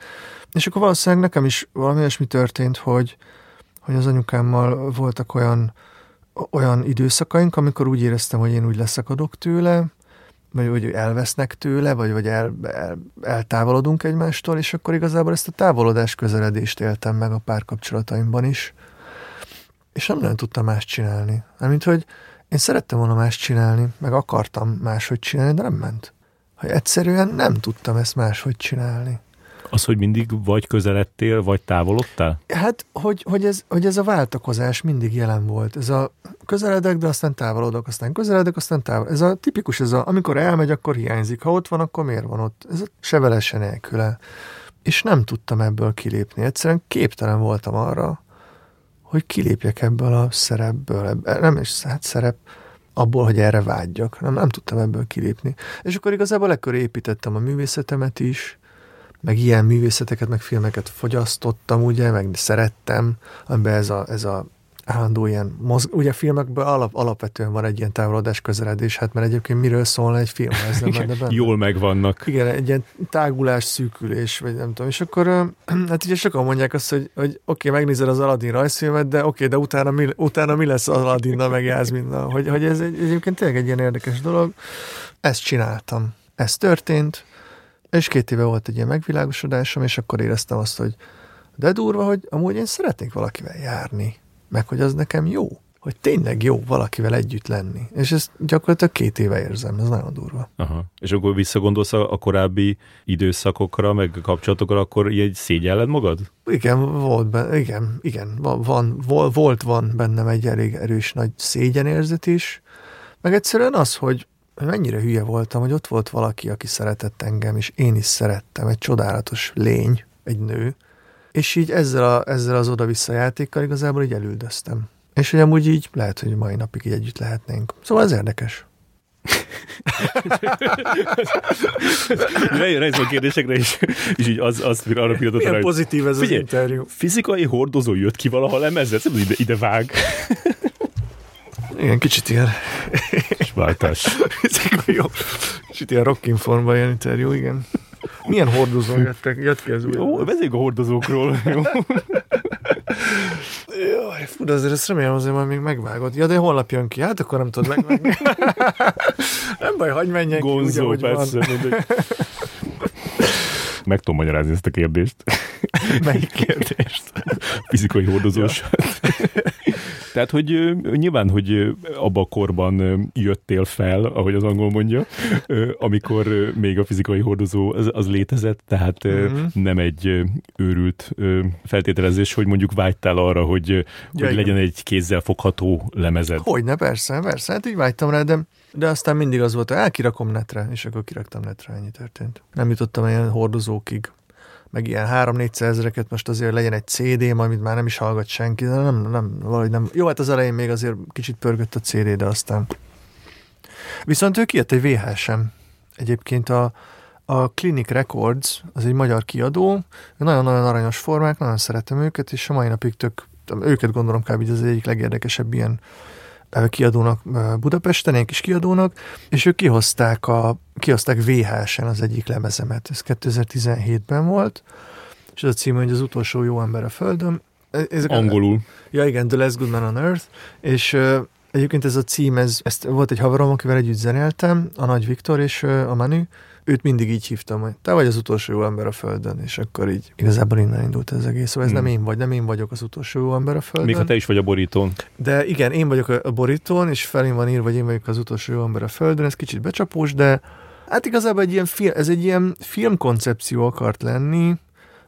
És akkor valószínűleg nekem is valami olyasmi történt, hogy, hogy az anyukámmal voltak olyan, olyan időszakaink, amikor úgy éreztem, hogy én úgy leszakadok tőle, vagy hogy elvesznek tőle, vagy, vagy el, el, eltávolodunk egymástól, és akkor igazából ezt a távolodás közeledést éltem meg a párkapcsolataimban is, és nem nagyon tudtam más csinálni. Mint hogy én szerettem volna más csinálni, meg akartam máshogy csinálni, de nem ment. Hogy egyszerűen nem tudtam ezt máshogy csinálni. Az, hogy mindig vagy közeledtél, vagy távolodtál? Hát, hogy, hogy, ez, hogy ez a váltakozás mindig jelen volt. Ez a közeledek, de aztán távolodok, aztán közeledek, aztán távol. Ez a tipikus, ez a, amikor elmegy, akkor hiányzik. Ha ott van, akkor miért van ott? Ez a se vele, se nélküle. És nem tudtam ebből kilépni. Egyszerűen képtelen voltam arra, hogy kilépjek ebből a szerepből. Ebből, nem is hát szerep, abból, hogy erre vágyjak. Nem, nem tudtam ebből kilépni. És akkor igazából ekkor építettem a művészetemet is, meg ilyen művészeteket, meg filmeket fogyasztottam, ugye, meg szerettem, amiben ez a, ez a állandó ilyen mozg... Ugye a filmekben alap, alapvetően van egy ilyen távolodás közeledés, hát mert egyébként miről szólna egy film, ez nem benne benne. Jól megvannak. Igen, egy ilyen tágulás, szűkülés, vagy nem tudom. És akkor, hát ugye sokan mondják azt, hogy, hogy oké, okay, megnézed az Aladdin rajzfilmet, de oké, okay, de utána mi, utána mi lesz az Aladdin meg Jászminnal? Hogy, hogy ez egy, egyébként tényleg egy ilyen érdekes dolog. Ezt csináltam. Ez történt, és két éve volt egy ilyen megvilágosodásom, és akkor éreztem azt, hogy de durva, hogy amúgy én szeretnék valakivel járni, meg hogy az nekem jó. hogy tényleg jó valakivel együtt lenni. És ezt gyakorlatilag két éve érzem, ez nagyon durva. Aha. És akkor visszagondolsz a, a korábbi időszakokra, meg kapcsolatokra, akkor így szégyelled magad? Igen, volt benne, igen, igen, van, van, volt, van bennem egy elég erős nagy szégyenérzet is, meg egyszerűen az, hogy mennyire hülye voltam, hogy ott volt valaki, aki szeretett engem, és én is szerettem, egy csodálatos lény, egy nő, és így ezzel, a, ezzel az oda-vissza játékkal igazából így elüldöztem. És hogy amúgy így lehet, hogy mai napig így együtt lehetnénk. Szóval ez érdekes. Rájössz a kérdésekre, és, és így az, az arra pillanatot Milyen rá, pozitív ez figyelj, az interjú. Fizikai hordozó jött ki valaha lemezet, ide, ide vág. Igen, kicsit ilyen... És váltás. jó. Kicsit ilyen rockinformban ilyen interjú, igen. Milyen hordozó jöttek, jött ki az új? Jó, beszéljünk a hordozókról. Jó. Jaj, fú, de azért ezt remélem azért majd még megvágod. Ja, de holnap jön ki, hát akkor nem tudod megvágni. nem baj, hagyd menjen Gonzó, ki, úgy, persze. Meg tudom magyarázni ezt a kérdést. Melyik kérdést? Fizikai hordozós. Tehát, hogy nyilván, hogy abba a korban jöttél fel, ahogy az angol mondja, amikor még a fizikai hordozó az, az létezett, tehát mm-hmm. nem egy őrült feltételezés, hogy mondjuk vágytál arra, hogy, ja, hogy legyen egy kézzel fogható lemezed. Hogyne, persze, persze, hát így vágytam rá, de de aztán mindig az volt, hogy elkirakom netre, és akkor kiraktam netre, ennyi történt. Nem jutottam ilyen hordozókig meg ilyen 3-4 ezereket most azért legyen egy CD-m, amit már nem is hallgat senki, de nem, nem, valahogy nem. Jó, hát az elején még azért kicsit pörgött a CD, de aztán. Viszont ő kijött egy VHS-em. Egyébként a, a Clinic Records, az egy magyar kiadó, nagyon-nagyon aranyos formák, nagyon szeretem őket, és a mai napig tök, őket gondolom kb. az egyik legérdekesebb ilyen kiadónak Budapesten, egy kis kiadónak, és ők kihozták, a, kihozták VHS-en az egyik lemezemet. Ez 2017-ben volt, és az a cím, hogy az utolsó jó ember a Földön. E, ezek Angolul. A, ja, igen, The Last Good Man on Earth, és egyébként ez a cím, ez, ezt volt egy haverom, akivel együtt zenéltem, a Nagy Viktor és a Manu, őt mindig így hívtam, hogy te vagy az utolsó jó ember a Földön, és akkor így igazából innen indult ez egész. Szóval ez hmm. nem én vagy, nem én vagyok az utolsó jó ember a Földön. Még ha te is vagy a borítón. De igen, én vagyok a borítón, és felén van írva, hogy én vagyok az utolsó jó ember a Földön, ez kicsit becsapós, de hát igazából egy ilyen film, ez egy ilyen filmkoncepció akart lenni,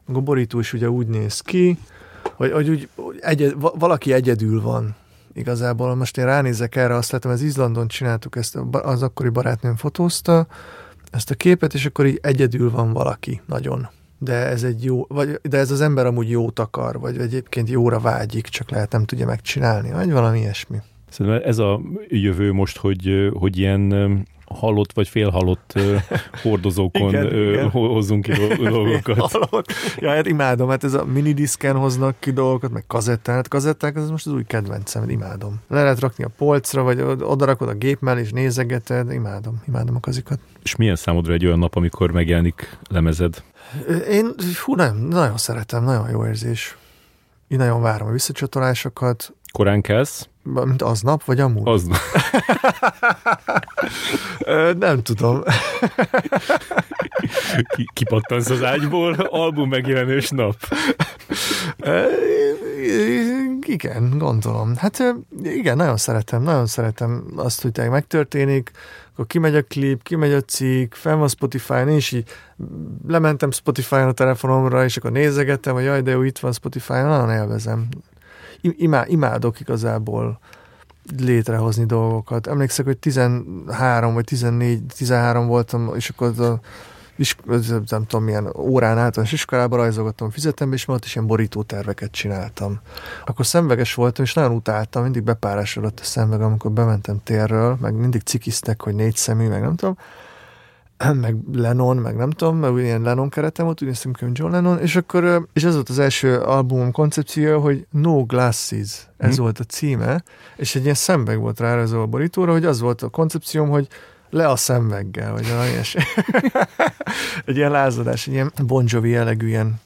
meg a borító is ugye úgy néz ki, hogy, hogy úgy, egyed, valaki egyedül van igazából. Most én ránézek erre, azt látom, ez Izlandon csináltuk ezt, az akkori barátnőm fotózta, ezt a képet, és akkor így egyedül van valaki, nagyon. De ez egy jó, vagy, de ez az ember amúgy jót akar, vagy egyébként jóra vágyik, csak lehet nem tudja megcsinálni, vagy valami ilyesmi. Szerintem ez a jövő most, hogy, hogy ilyen halott vagy félhalott hordozókon igen, uh, igen. hozzunk ki dolgokat. ja, hát imádom, hát ez a minidisken hoznak ki dolgokat, meg kazettát. Kazetták, ez most az új kedvencem, imádom. Le lehet rakni a polcra, vagy oda rakod a gép mellé, és nézegeted, imádom, imádom a kazikat. És milyen számodra egy olyan nap, amikor megjelenik lemezed? Én, hú, nem, nagyon szeretem, nagyon jó érzés. Én nagyon várom a visszacsatolásokat. Korán kelsz? Mint aznap, vagy amúgy? Aznap. nem tudom. Ki, kipattansz az ágyból, album megjelenős nap. igen, gondolom. Hát igen, nagyon szeretem, nagyon szeretem azt, hogy megtörténik, akkor kimegy a klip, kimegy a cikk, fenn van Spotify-n, én is így lementem Spotify-on a telefonomra, és akkor nézegettem, hogy jaj, de jó, itt van Spotify-on, nagyon élvezem imá, imádok igazából létrehozni dolgokat. Emlékszek, hogy 13 vagy 14, 13 voltam, és akkor a nem tudom milyen órán általános iskolában rajzolgattam a fizetembe, és ott is ilyen borító terveket csináltam. Akkor szemveges voltam, és nagyon utáltam, mindig bepárásodott a szemveg, amikor bementem térről, meg mindig cikiztek, hogy négy szemű, meg nem tudom, meg Lennon, meg nem tudom, mert ilyen Lennon keretem volt, úgy néztem hogy John Lennon, és akkor, és ez volt az első albumom koncepciója, hogy No Glasses, ez hmm. volt a címe, és egy ilyen szemveg volt rá ez a borítóra, hogy az volt a koncepcióm, hogy le a szemveggel, vagy valami egy ilyen lázadás, egy ilyen Bon Jovi jellegű ilyen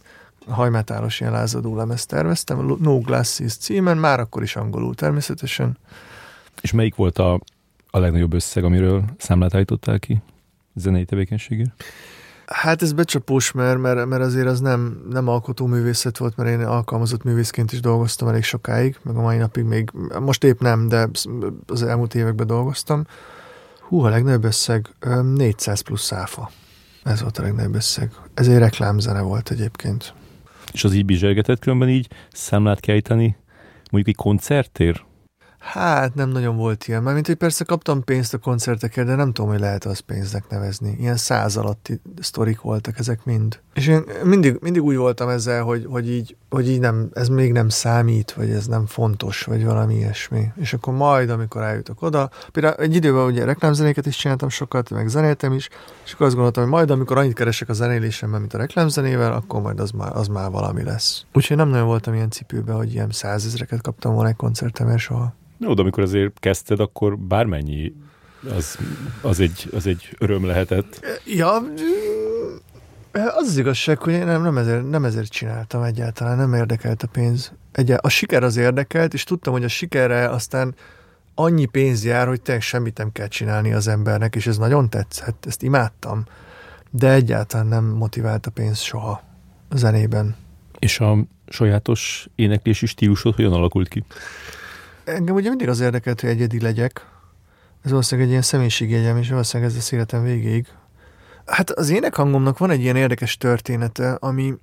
hajmetálos ilyen lázadó lemezt terveztem, No Glasses címen, már akkor is angolul természetesen. És melyik volt a, a legnagyobb összeg, amiről számlát állítottál ki? Zenei tevékenységért? Hát ez becsapós, mert, mert, mert azért az nem, nem alkotó művészet volt, mert én alkalmazott művészként is dolgoztam elég sokáig, meg a mai napig még, most épp nem, de az elmúlt években dolgoztam. Hú, a legnagyobb összeg 400 plusz száfa. Ez volt a legnagyobb összeg. Ez egy reklámzene volt egyébként. És az így bizsergetett különben így számlát kell mondjuk egy koncerttér? Hát nem nagyon volt ilyen. Mármint, hogy persze kaptam pénzt a koncertekért, de nem tudom, hogy lehet az pénznek nevezni. Ilyen száz alatti sztorik voltak ezek mind. És én mindig, mindig úgy voltam ezzel, hogy, hogy, így, hogy így nem, ez még nem számít, vagy ez nem fontos, vagy valami ilyesmi. És akkor majd, amikor eljutok oda, például egy időben ugye reklámzenéket is csináltam sokat, meg zenéltem is, és akkor azt gondoltam, hogy majd, amikor annyit keresek a zenélésemben, mint a reklámzenével, akkor majd az már, az már valami lesz. Úgyhogy nem nagyon voltam ilyen cipőben, hogy ilyen százezreket kaptam volna egy koncertemért soha. Jó, de amikor azért kezdted, akkor bármennyi az, az, egy, az egy öröm lehetett. Ja, az az igazság, hogy én nem, nem, ezért, nem ezért csináltam egyáltalán, nem érdekelt a pénz. Egyáltalán, a siker az érdekelt, és tudtam, hogy a sikerre aztán annyi pénz jár, hogy tényleg semmit nem kell csinálni az embernek, és ez nagyon tetszett, ezt imádtam. De egyáltalán nem motivált a pénz soha a zenében. És a sajátos éneklési stílusod hogyan alakult ki? Engem ugye mindig az érdekelt, hogy egyedi legyek. Ez valószínűleg egy ilyen személyiségjegyem, és valószínűleg ez a életem végéig. Hát az énekhangomnak van egy ilyen érdekes története, ami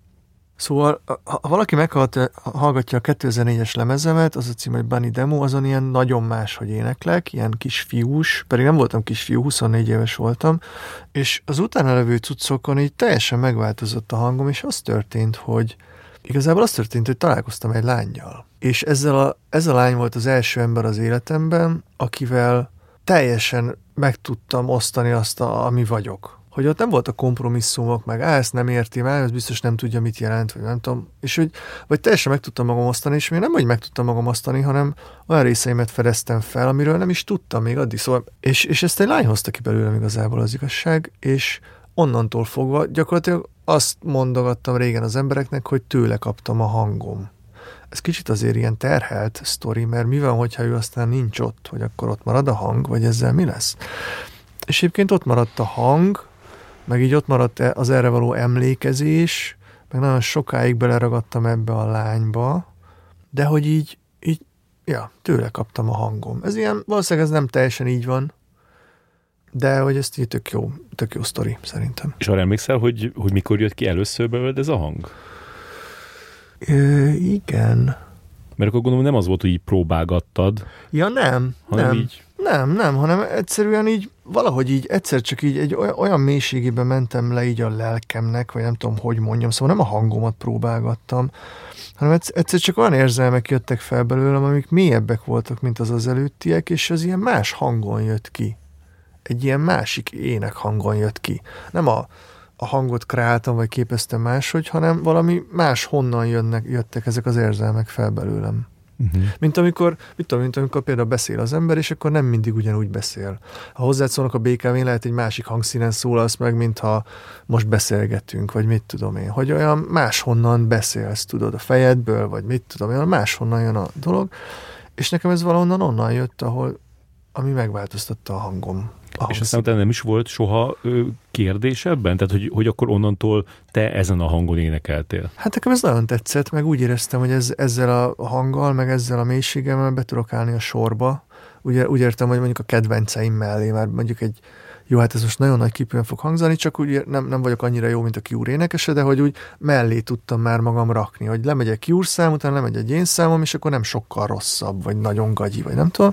Szóval, ha valaki meghallgatja a 2004-es lemezemet, az a cím, hogy Bunny Demo, azon ilyen nagyon más, hogy éneklek, ilyen kisfiús, pedig nem voltam kisfiú, 24 éves voltam, és az utána levő cuccokon így teljesen megváltozott a hangom, és az történt, hogy igazából az történt, hogy találkoztam egy lányjal. És ezzel a, ez a lány volt az első ember az életemben, akivel teljesen meg tudtam osztani azt, a, ami vagyok. Hogy ott nem volt a kompromisszumok, meg á, ezt nem érti már, ez biztos nem tudja, mit jelent, vagy nem tudom. És hogy, vagy teljesen meg tudtam magam osztani, és még nem, hogy meg tudtam magam osztani, hanem olyan részeimet fedeztem fel, amiről nem is tudtam még addig. Szóval, és, és ezt egy lány hozta ki belőlem igazából az igazság, és onnantól fogva gyakorlatilag azt mondogattam régen az embereknek, hogy tőle kaptam a hangom. Ez kicsit azért ilyen terhelt sztori, mert mi van, hogyha ő aztán nincs ott, hogy akkor ott marad a hang, vagy ezzel mi lesz? És egyébként ott maradt a hang, meg így ott maradt e- az erre való emlékezés, meg nagyon sokáig beleragadtam ebbe a lányba, de hogy így, így, ja, tőle kaptam a hangom. Ez ilyen, valószínűleg ez nem teljesen így van, de hogy ez így tök jó, tök jó sztori, szerintem. És arra emlékszel, hogy, hogy mikor jött ki először belőled ez a hang? Ö, igen. Mert akkor gondolom nem az volt, hogy így próbálgattad. Ja, nem. Hanem nem. így... Nem, nem, hanem egyszerűen így, valahogy így egyszer csak így egy olyan, olyan mélységébe mentem le így a lelkemnek, vagy nem tudom, hogy mondjam, szóval nem a hangomat próbálgattam, hanem egyszer csak olyan érzelmek jöttek fel belőlem, amik mélyebbek voltak, mint az az előttiek, és az ilyen más hangon jött ki egy ilyen másik ének hangon jött ki. Nem a, a hangot kreáltam, vagy képeztem máshogy, hanem valami más honnan jönnek, jöttek ezek az érzelmek fel belőlem. Uh-huh. Mint amikor, mit tudom, mint amikor például beszél az ember, és akkor nem mindig ugyanúgy beszél. Ha hozzád szólnak a BKV-n, lehet egy másik hangszínen szólalsz meg, mintha most beszélgetünk, vagy mit tudom én. Hogy olyan máshonnan beszélsz, tudod, a fejedből, vagy mit tudom én, máshonnan jön a dolog. És nekem ez valahonnan onnan jött, ahol ami megváltoztatta a hangom. És aztán utána nem is volt soha ö, kérdés ebben? Tehát, hogy, hogy akkor onnantól te ezen a hangon énekeltél? Hát nekem ez nagyon tetszett, meg úgy éreztem, hogy ez, ezzel a hanggal, meg ezzel a mélységemmel be tudok állni a sorba. Úgy, úgy értem, hogy mondjuk a kedvenceim mellé, már mondjuk egy jó, hát ez most nagyon nagy kipően fog hangzani, csak úgy nem, nem vagyok annyira jó, mint a Cure énekese, de hogy úgy mellé tudtam már magam rakni, hogy lemegy egy Cure szám, utána lemegy egy én számom, és akkor nem sokkal rosszabb, vagy nagyon gagyi, vagy nem tudom.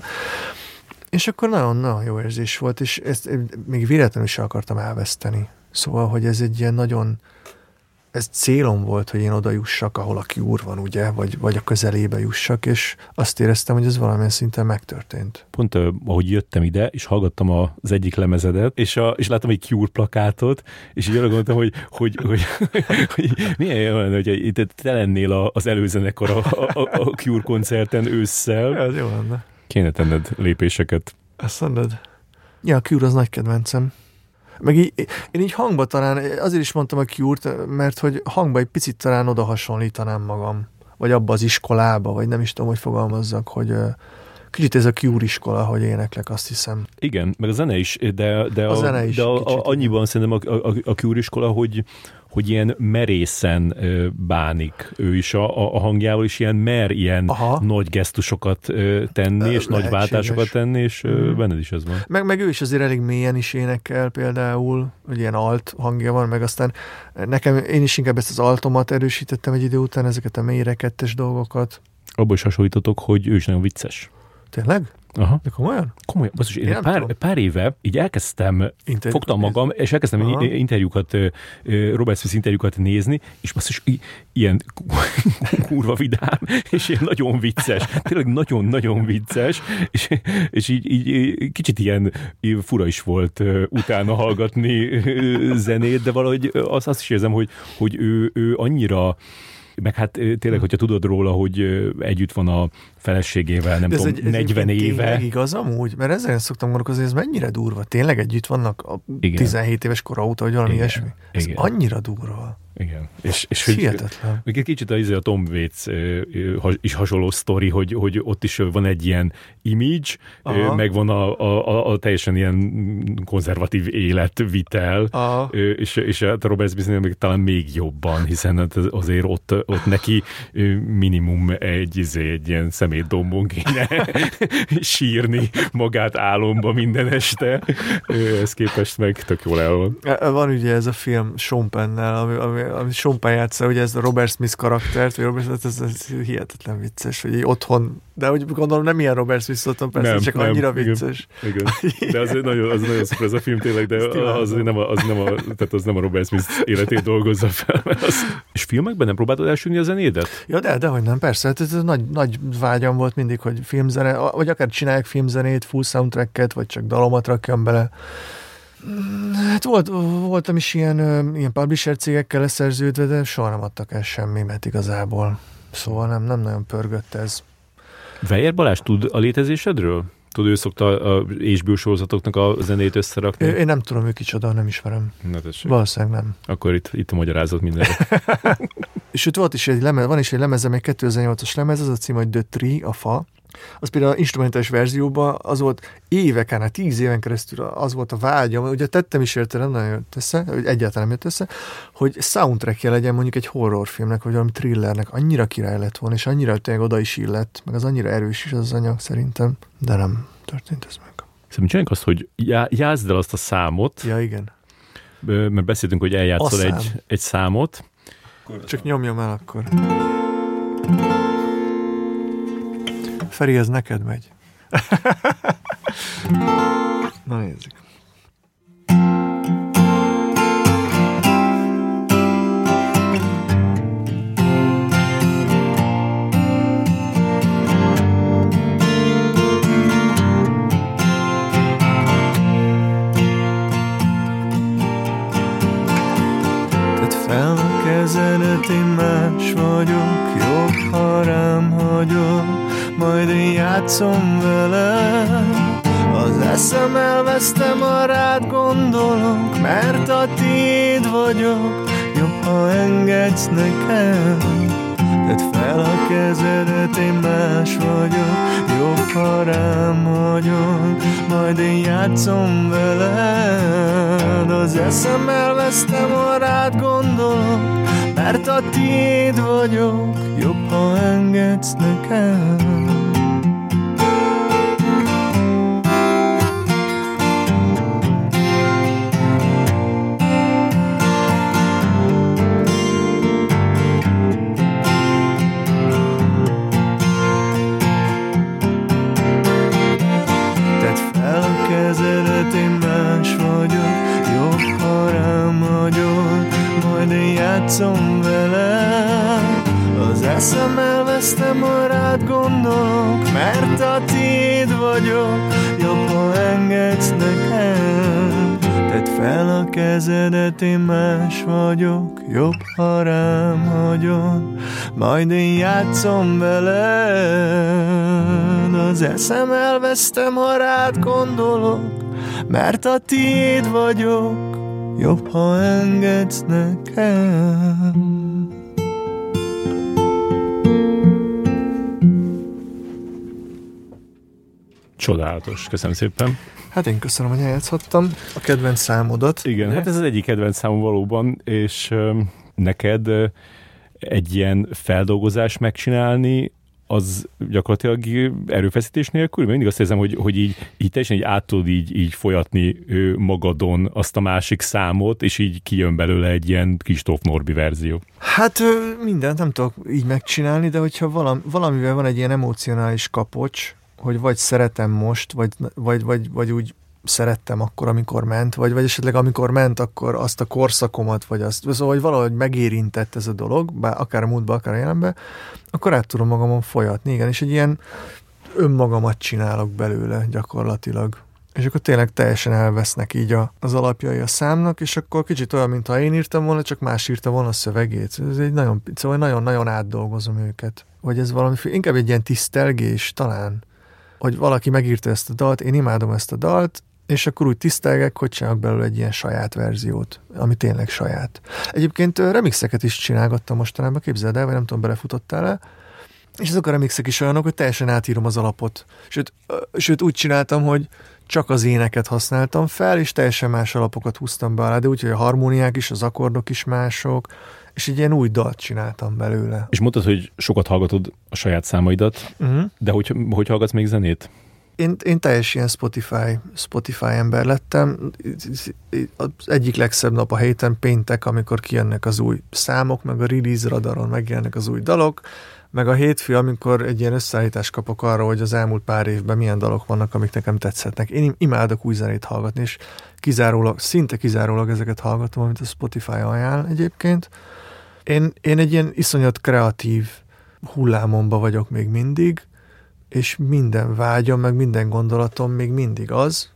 És akkor nagyon-nagyon jó érzés volt, és ezt még véletlenül is akartam elveszteni. Szóval, hogy ez egy ilyen nagyon, ez célom volt, hogy én oda jussak, ahol a kiúr van, ugye, vagy, vagy a közelébe jussak, és azt éreztem, hogy ez valamilyen szinten megtörtént. Pont ahogy jöttem ide, és hallgattam az egyik lemezedet, és, a, és láttam egy Cure plakátot, és így arra gondoltam, hogy, hogy, hogy, hogy, milyen jó lenne, hogy te lennél az előzenekar a, a, a Cure koncerten ősszel. Ez jó lenne. Kéne tenned lépéseket. Azt mondod? Ja, a Cure az nagy kedvencem. Meg így, én így hangba talán, azért is mondtam a cure mert hogy hangba egy picit talán oda hasonlítanám magam. Vagy abba az iskolába, vagy nem is tudom, hogy fogalmazzak, hogy Kicsit ez a Cure iskola, hogy éneklek, azt hiszem. Igen, meg a zene is, de, de, A a, zene is de a, kicsit, a, annyiban szerintem a, a, a Cure iskola, hogy hogy ilyen merészen bánik ő is a, a- hangjával, és ilyen mer ilyen Aha. nagy gesztusokat tenni, és nagy lehetséges. váltásokat tenni, és ö, Mhm. benned is ez van. Meg, meg ő is azért elég mélyen is énekel például, hogy ilyen alt hangja van, meg aztán nekem én is inkább ezt az altomat erősítettem egy idő után, ezeket a mélyre kettes dolgokat. Abban is hasonlítotok, hogy ő is nagyon vicces. Tényleg? Aha. De komolyan? Komolyan, basszus, én, Én pár, tudom. pár éve így elkezdtem, Interjúkat fogtam nézni? magam, és elkezdtem Aha. interjúkat, Robert Smith interjúkat nézni, és basszus, i- ilyen kurva vidám, és ilyen nagyon vicces, tényleg nagyon-nagyon vicces, és, és így, így, kicsit ilyen fura is volt utána hallgatni zenét, de valahogy azt, azt is érzem, hogy, hogy ő, ő annyira meg hát tényleg, hogyha tudod róla, hogy együtt van a feleségével, nem De tudom, 40 egyébként éve. tényleg igaz amúgy? Mert ezen szoktam gondolkozni, ez mennyire durva. Tényleg együtt vannak a Igen. 17 éves kora óta, vagy valami Igen. ilyesmi. Ez Igen. annyira durva. Igen. És, és hogy, hihetetlen. még egy kicsit az, a Tom Waits is hasonló sztori, hogy, hogy ott is van egy ilyen image, Aha. meg van a, a, a, a teljesen ilyen konzervatív életvitel, A, Ö, és, és hát a Robert Smith még talán még jobban, hiszen hát az- azért ott, ott neki minimum egy, izé, egy ilyen szemétdombon kéne sírni magát álomba minden este. Ez képest meg tök jól el van. van ugye ez a film Sean Penn-nel, ami, ami, ami Sean Penn játsza, ugye ez a Robert Smith karaktert, vagy Robert Smith, ez, ez hihetetlen vicces, hogy így otthon, de hogy gondolom nem ilyen Robert Smith otthon, persze, Nem, csak nem, annyira igen. vicces. Igen. De az nagyon, az nagyon szuper ez a film tényleg, de az nem a, az nem a, tehát az nem a Robert Smith életét dolgozza fel. Az... És filmekben nem próbáltad elsütni a zenédet? Ja, de, de hogy nem, persze, hát ez, ez nagy, nagy vágyam volt mindig, hogy filmzene, vagy akár csinálják filmzenét, full soundtracket, vagy csak dalomat rakjam bele. Hát volt, voltam is ilyen, ilyen publisher cégekkel leszerződve, de soha nem adtak el semmimet igazából. Szóval nem, nem nagyon pörgött ez. Weyer Balázs tud a létezésedről? Tud, ő szokta a HBO sorozatoknak a zenét összerakni? Én nem tudom, ő kicsoda, nem ismerem. Na tessék. Valószínűleg nem. Akkor itt, itt a magyarázat mindenre. Ott volt is egy lemez, van is egy lemezem, egy 2008-as lemez, az a cím, hogy The Tree, a fa. Az például instrumentális verzióban az volt éveken, hát tíz éven keresztül az volt a vágyam, ugye tettem is érte, nem nagyon jött össze, hogy egyáltalán nem jött össze, hogy soundtrackje legyen mondjuk egy horrorfilmnek, vagy valami thrillernek, annyira király lett volna, és annyira tényleg oda is illett, meg az annyira erős is az, az anyag szerintem, de nem történt ez meg. Szerintem csináljuk azt, hogy já, játszd el azt a számot, Ja, igen. mert beszéltünk, hogy eljátszol szám. egy, egy számot. Csak nyomjam el akkor. Feri, ez neked megy. Na nézzük. Kezedet, én más vagyok, jobb, ha rám hagyod, majd játszom vele. Az eszem elvesztem, ha rád gondolok, mert a tiéd vagyok, jobb, ha engedsz nekem. Tedd fel a kezedet, én más vagyok, jobb, ha rám hagyod, majd én játszom veled. Az eszem elvesztem, ha rád gondolok, mert a tiéd vagyok, jobb, ha engedsz nekem. Játszom vele. Az eszem elvesztem, ha rád gondolok, mert a tiéd vagyok, jobb, ha engedsz nekem. Tedd fel a kezedet, én más vagyok, jobb, ha rám hagyod, majd én játszom veled. Az eszem elvesztem, ha rád gondolok, mert a tiéd vagyok, jobb, ha engedsz nekem. Csodálatos, köszönöm szépen. Hát én köszönöm, hogy eljátszhattam a kedvenc számodat. Igen, hát ez az egyik kedvenc számom valóban, és neked egy ilyen feldolgozás megcsinálni, az gyakorlatilag erőfeszítés nélkül, mert mindig azt érzem, hogy, hogy így, így teljesen így át tudod így, így folyatni magadon azt a másik számot, és így kijön belőle egy ilyen Kristóf Norbi verzió. Hát mindent nem tudok így megcsinálni, de hogyha valam, valamivel van egy ilyen emocionális kapocs, hogy vagy szeretem most, vagy, vagy, vagy, vagy úgy szerettem akkor, amikor ment, vagy, vagy esetleg amikor ment, akkor azt a korszakomat, vagy azt, szóval, hogy valahogy megérintett ez a dolog, bár akár a múltba, akár a jelenbe, akkor át tudom magamon folyatni, igen, és egy ilyen önmagamat csinálok belőle gyakorlatilag. És akkor tényleg teljesen elvesznek így az alapjai a számnak, és akkor kicsit olyan, mintha én írtam volna, csak más írta volna a szövegét. Ez egy nagyon, szóval nagyon-nagyon átdolgozom őket. Vagy ez valami, inkább egy ilyen tisztelgés talán, hogy valaki megírta ezt a dalt, én imádom ezt a dalt, és akkor úgy tisztelgek, hogy csinálok belőle egy ilyen saját verziót, ami tényleg saját. Egyébként remixeket is csinálgattam mostanában, képzeld el, vagy nem tudom, belefutottál-e, és azok a remixek is olyanok, hogy teljesen átírom az alapot. Sőt, sőt úgy csináltam, hogy csak az éneket használtam fel, és teljesen más alapokat húztam be alá, de úgy, hogy a harmóniák is, az akkordok is mások, és egy ilyen új dalt csináltam belőle. És mondtad, hogy sokat hallgatod a saját számaidat, uh-huh. de hogy, hogy hallgatsz még zenét? Én, én teljes ilyen Spotify, Spotify ember lettem. Az egyik legszebb nap a héten péntek, amikor kijönnek az új számok, meg a release radaron megjelennek az új dalok, meg a hétfő, amikor egy ilyen összeállítást kapok arra, hogy az elmúlt pár évben milyen dalok vannak, amik nekem tetszetnek. Én imádok új zenét hallgatni, és kizárólag, szinte kizárólag ezeket hallgatom, amit a Spotify ajánl egyébként. Én, én egy ilyen iszonyat kreatív hullámomba vagyok még mindig, és minden vágyam, meg minden gondolatom még mindig az,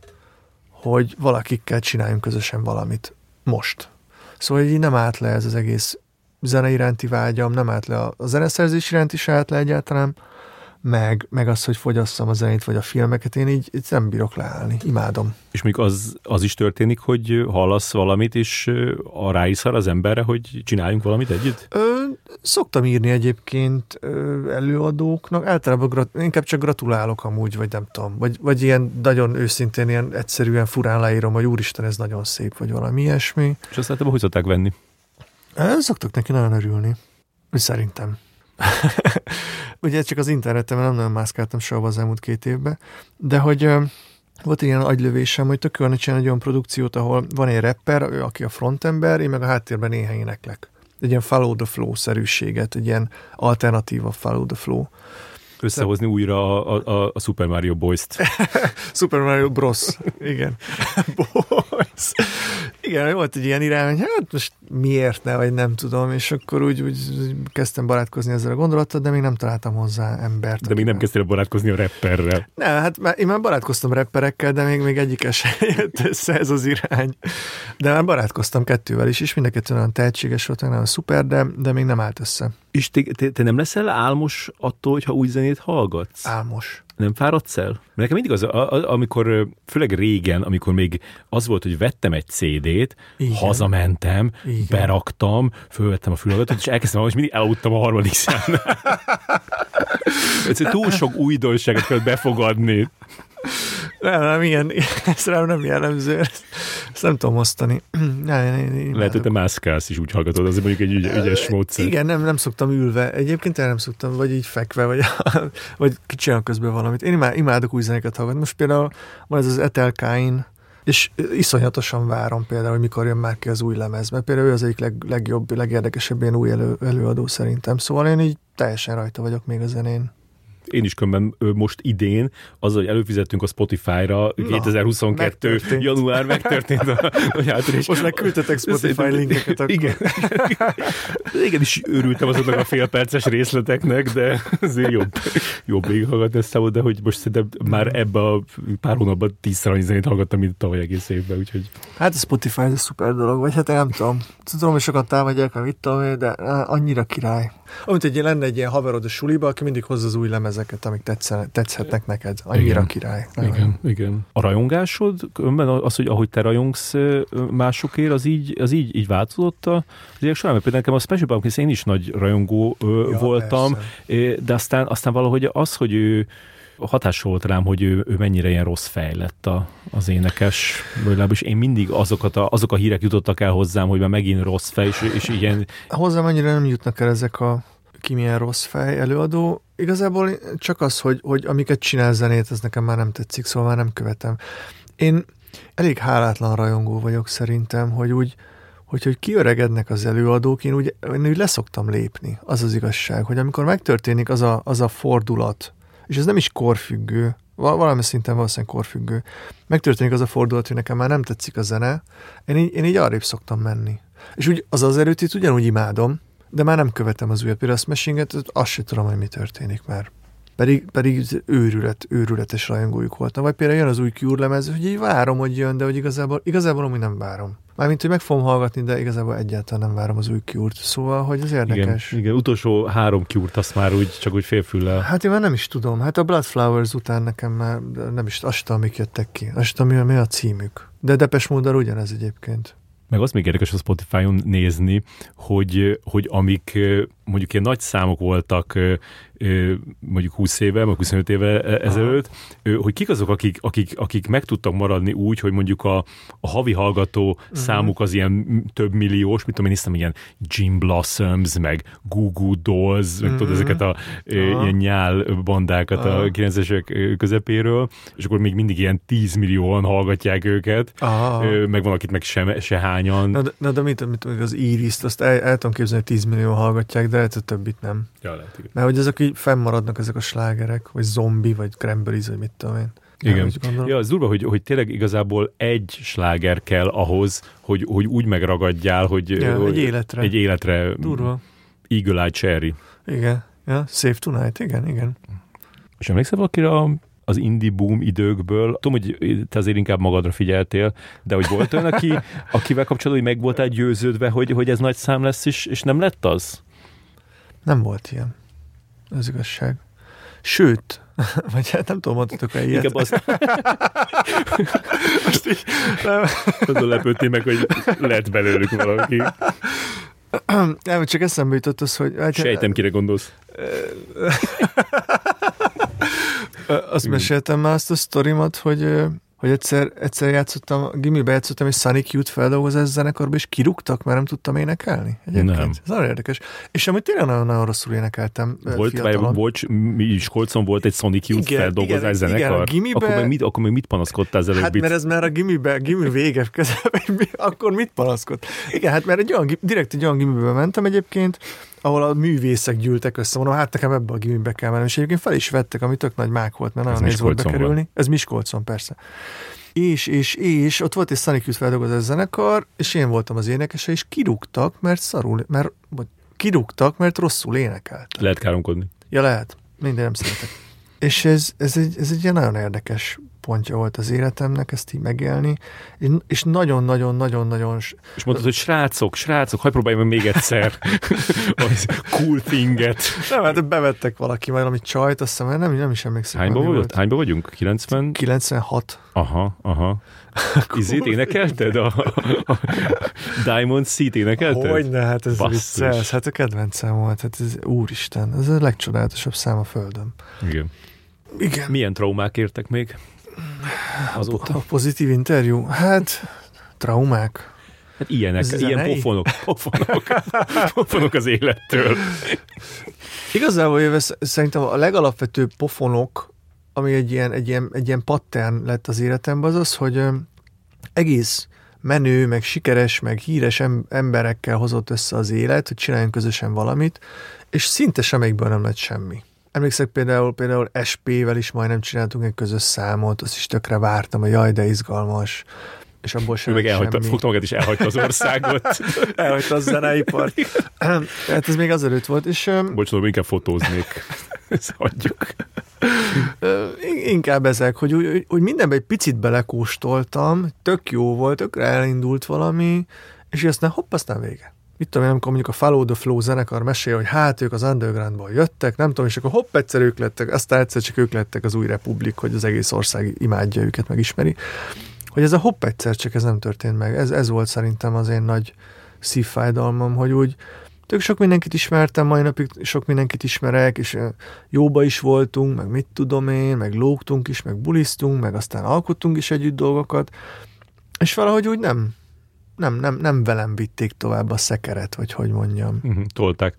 hogy valakikkel csináljunk közösen valamit. Most. Szóval így nem állt le ez az egész zene iránti vágyam, nem állt le a zeneszerzés iránti se állt le egyáltalán, meg, meg az, hogy fogyasszam a zenét vagy a filmeket, én így, így nem bírok leállni. Imádom. És még az, az is történik, hogy hallasz valamit, és ráiszar az emberre, hogy csináljunk valamit együtt? Ö, szoktam írni egyébként ö, előadóknak, általában grat, inkább csak gratulálok amúgy, vagy nem tudom, vagy, vagy ilyen nagyon őszintén, ilyen egyszerűen furán leírom, hogy úristen, ez nagyon szép, vagy valami ilyesmi. És azt láttam, hogy szokták venni? Szoktak neki nagyon örülni. Szerintem. Ugye csak az interneten, nem nagyon mászkáltam soha az elmúlt két évben, de hogy volt ilyen agylövésem, hogy tök jól csinálni egy olyan produkciót, ahol van egy rapper, ő, aki a frontember, én meg a háttérben néha éneklek. Egy ilyen follow the flow-szerűséget, egy ilyen alternatíva follow the flow összehozni újra a, a, a Super Mario Boys-t. Super Mario Bros. Igen. Boys. Igen, volt egy ilyen irány, hogy hát most miért ne, vagy nem tudom, és akkor úgy, úgy kezdtem barátkozni ezzel a gondolattal, de még nem találtam hozzá embert. De még nem kezdtél barátkozni a rapperrel. Nem, hát már, én már barátkoztam rapperekkel, de még, még egyik sem jött össze ez az irány. De már barátkoztam kettővel is, és mind a kettő nagyon tehetséges volt, nagyon szuper, de, de még nem állt össze. És te, te, te nem leszel álmos attól, hogyha új zenét hallgatsz? Álmos. Nem fáradsz el? Mert nekem mindig az, a, a, amikor, főleg régen, amikor még az volt, hogy vettem egy CD-t, Igen. hazamentem, Igen. beraktam, fölvettem a fülhallgatót, és elkezdtem, hogy mindig elaludtam a harmadik számnál. túl sok újdonságot kell befogadni. Nem, nem, ilyen, ez rám nem jellemző, ezt, ezt nem tudom osztani. Nem, én, én, Lehet, hogy te mászkálsz is úgy hallgatod, az mondjuk egy ügy, ügyes módszer. Igen, nem, nem szoktam ülve. Egyébként én nem szoktam, vagy így fekve, vagy, vagy kicsinálom közben valamit. Én imádok új zenéket hallgatni. Most például van ez az Etelkáin, és iszonyatosan várom például, hogy mikor jön már ki az új lemez, mert például ő az egyik leg, legjobb, legérdekesebb ilyen új elő, előadó szerintem. Szóval én így teljesen rajta vagyok még a zenén én is különben most idén, az, hogy előfizettünk a Spotify-ra, Na, 2022. Megtörtént. január megtörtént. A, hogy és most megküldtetek Spotify linkeket. Akkor. Igen. Igen, is örültem azoknak a félperces részleteknek, de azért jobb, jobb végighallgatni ezt számot, de hogy most szerintem már ebbe a pár hónapban tízszer annyi zenét hallgattam, mint tavaly egész évben, úgyhogy... Hát a Spotify ez a szuper dolog, vagy hát én nem tudom. Tudom, hogy sokat támadják, mit tudom, de annyira király. Amit egy lenne egy ilyen haverod a suliba, aki mindig hozza az új lemezeket, amik tetszene, tetszhetnek neked. Annyira igen. király. Nagyon. Igen, igen. A rajongásod, önben az, hogy ahogy te rajongsz másokért, az így, az így, így változott az évek során? Például nekem a Special Pumpkins én is nagy rajongó ja, voltam, persze. de aztán, aztán valahogy az, hogy ő hatással volt rám, hogy ő, ő mennyire ilyen rossz fej lett a, az énekes. Legalábbis én mindig azokat a, azok a hírek jutottak el hozzám, hogy már megint rossz fej, és, és ilyen... Hozzám annyira nem jutnak el ezek a ki milyen rossz fej előadó. Igazából csak az, hogy, hogy amiket csinál zenét, ez nekem már nem tetszik, szóval már nem követem. Én elég hálátlan rajongó vagyok szerintem, hogy úgy, hogy, hogy kiöregednek az előadók, én úgy, én úgy leszoktam lépni, az az igazság, hogy amikor megtörténik az a, az a fordulat, és ez nem is korfüggő, valami szinten valószínűleg korfüggő, megtörténik az a fordulat, hogy nekem már nem tetszik a zene, én így, én így arrébb szoktam menni. És úgy az az erőt itt ugyanúgy imádom, de már nem követem az újabb Piras Messinget, azt sem tudom, hogy mi történik már. Pedig, pedig őrület, őrületes rajongójuk voltam. Vagy például jön az új Cure lemez, hogy így várom, hogy jön, de hogy igazából, igazából amúgy nem várom. Mármint, hogy meg fogom hallgatni, de igazából egyáltalán nem várom az új Cure-t. Szóval, hogy ez érdekes. Igen, igen utolsó három Cure-t azt már úgy, csak úgy félfüllel. Hát én már nem is tudom. Hát a Bloodflowers után nekem már nem is, azt tudom, amik jöttek ki. Azt tudom, mi a címük. De Depes Módar ugyanez egyébként. Meg az még érdekes a Spotify-on nézni, hogy, hogy amik mondjuk ilyen nagy számok voltak mondjuk 20 éve, vagy 25 éve e, ezelőtt, Aha. hogy kik azok, akik, akik, akik meg tudtak maradni úgy, hogy mondjuk a, a havi hallgató uh-huh. számuk az ilyen több milliós, mit tudom én, hiszem, ilyen Jim Blossoms, meg Goo Goo Dolls, uh-huh. meg tudod, mhm. ezeket a uh-huh. ilyen nyál bandákat uh-huh. a 90-esek közepéről, és akkor még mindig ilyen 10 millióan hallgatják őket, uh-huh. meg van, akit meg se, se hányan. Na de, na de mit, mit, mit az Iris-t, azt el, el tudom képzelni, hogy 10 millió hallgatják, de hogy többit nem. Ja, lehet, igen. Mert hogy ezek így fennmaradnak ezek a slágerek, vagy zombi, vagy cranberries, vagy mit tudom én. Igen. Ja, az durva, hogy, hogy tényleg igazából egy sláger kell ahhoz, hogy, hogy úgy megragadjál, hogy, ja, hogy egy életre. Egy életre. Durva. Eagle Eye Cherry. Igen. Ja, Save Tonight, igen, igen. És emlékszel valakire a az indie boom időkből. Tudom, hogy te azért inkább magadra figyeltél, de hogy volt olyan, aki, akivel kapcsolatban meg voltál győződve, hogy, hogy ez nagy szám lesz, és, és nem lett az? Nem volt ilyen. Az igazság. Sőt, vagy hát nem tudom, mondhatok -e ilyet. Inkább azt... Most így nem. Azon lepődtél meg, hogy lett belőlük valaki. Nem, csak eszembe jutott az, hogy... Hát, Sejtem, kire gondolsz. azt meséltem már azt a sztorimat, hogy hogy egyszer, egyszer játszottam, gimibe játszottam, és Sonic Youth feldolgozás zenekarba, és kirúgtak, mert nem tudtam énekelni. Egyébként. Nem. Ez nagyon érdekes. És amit tényleg nagyon-nagyon rosszul énekeltem Volt, vagy, volt mi is Kolcon volt egy Sonic Youth igen, feldolgozás igen, zenekar? Igen, gimibe, akkor, meg mit, akkor meg mit panaszkodtál az előbb? Hát mert ez már a gimibe, gimi vége közben, akkor mit panaszkod? Igen, hát mert egy olyan, direkt egy olyan gimibe mentem egyébként, ahol a művészek gyűltek össze. Mondom, hát nekem ebbe a gimibe kell menni. És egyébként fel is vettek, ami tök nagy mák volt, mert nagyon nehéz volt bekerülni. Van. Ez Miskolcon, persze. És, és, és ott volt egy Sonic Youth feldolgozás zenekar, és én voltam az énekese, és kirúgtak, mert szarul, mert vagy kirúgtak, mert rosszul énekelt. Lehet káromkodni. Ja, lehet. Minden nem szeretek. És ez, ez, egy, ez egy ilyen nagyon érdekes pontja volt az életemnek, ezt így megélni, és nagyon-nagyon-nagyon-nagyon... És mondtad, hogy srácok, srácok, hagyd próbáljam még egyszer az cool thinget. Nem, hát bevettek valaki majd, ami csajt, azt hiszem, nem, nem is emlékszem. Hányba, volt? Volt. Hányba vagyunk? 90? 96. Aha, aha. Izét énekelted? A, a Diamond Seat énekelted? Hogyne, hát ez vicces. Hát a kedvencem volt. Hát ez, úristen, ez a legcsodálatosabb szám a földön. Igen. Igen. Milyen traumák értek még? Azóta? A, pozitív interjú? Hát, traumák. Hát ilyenek, Zenei? ilyen pofonok, pofonok, pofonok az élettől. Igazából jöve, szerintem a legalapvetőbb pofonok, ami egy ilyen, egy ilyen, egy ilyen pattern lett az életemben, az az, hogy egész menő, meg sikeres, meg híres emberekkel hozott össze az élet, hogy csináljunk közösen valamit, és szinte semmelyikből nem lett semmi. Emlékszek például, például SP-vel is majdnem csináltunk egy közös számot, azt is tökre vártam, hogy jaj, de izgalmas és abból sem meg elhagyta, fogta magát is elhagyta az országot. elhagyta a zeneipart. hát ez még azelőtt volt. És, Bocsánat, inkább fotóznék. Ezt hagyjuk. Inkább ezek, hogy, hogy, hogy mindenbe egy picit belekóstoltam, tök jó volt, tökre elindult valami, és aztán hopp, aztán vége mit tudom én, amikor mondjuk a Follow the Flow zenekar mesél, hogy hát ők az undergroundból jöttek, nem tudom, és akkor hopp, egyszer ők lettek, aztán egyszer csak ők lettek az új republik, hogy az egész ország imádja őket, megismeri. Hogy ez a hopp egyszer csak ez nem történt meg. Ez, ez volt szerintem az én nagy szívfájdalmam, hogy úgy, tök sok mindenkit ismertem, mai napig sok mindenkit ismerek, és jóba is voltunk, meg mit tudom én, meg lógtunk is, meg bulisztunk, meg aztán alkottunk is együtt dolgokat, és valahogy úgy nem, nem, nem, nem velem vitték tovább a szekeret, vagy hogy mondjam. Uh-huh, tolták.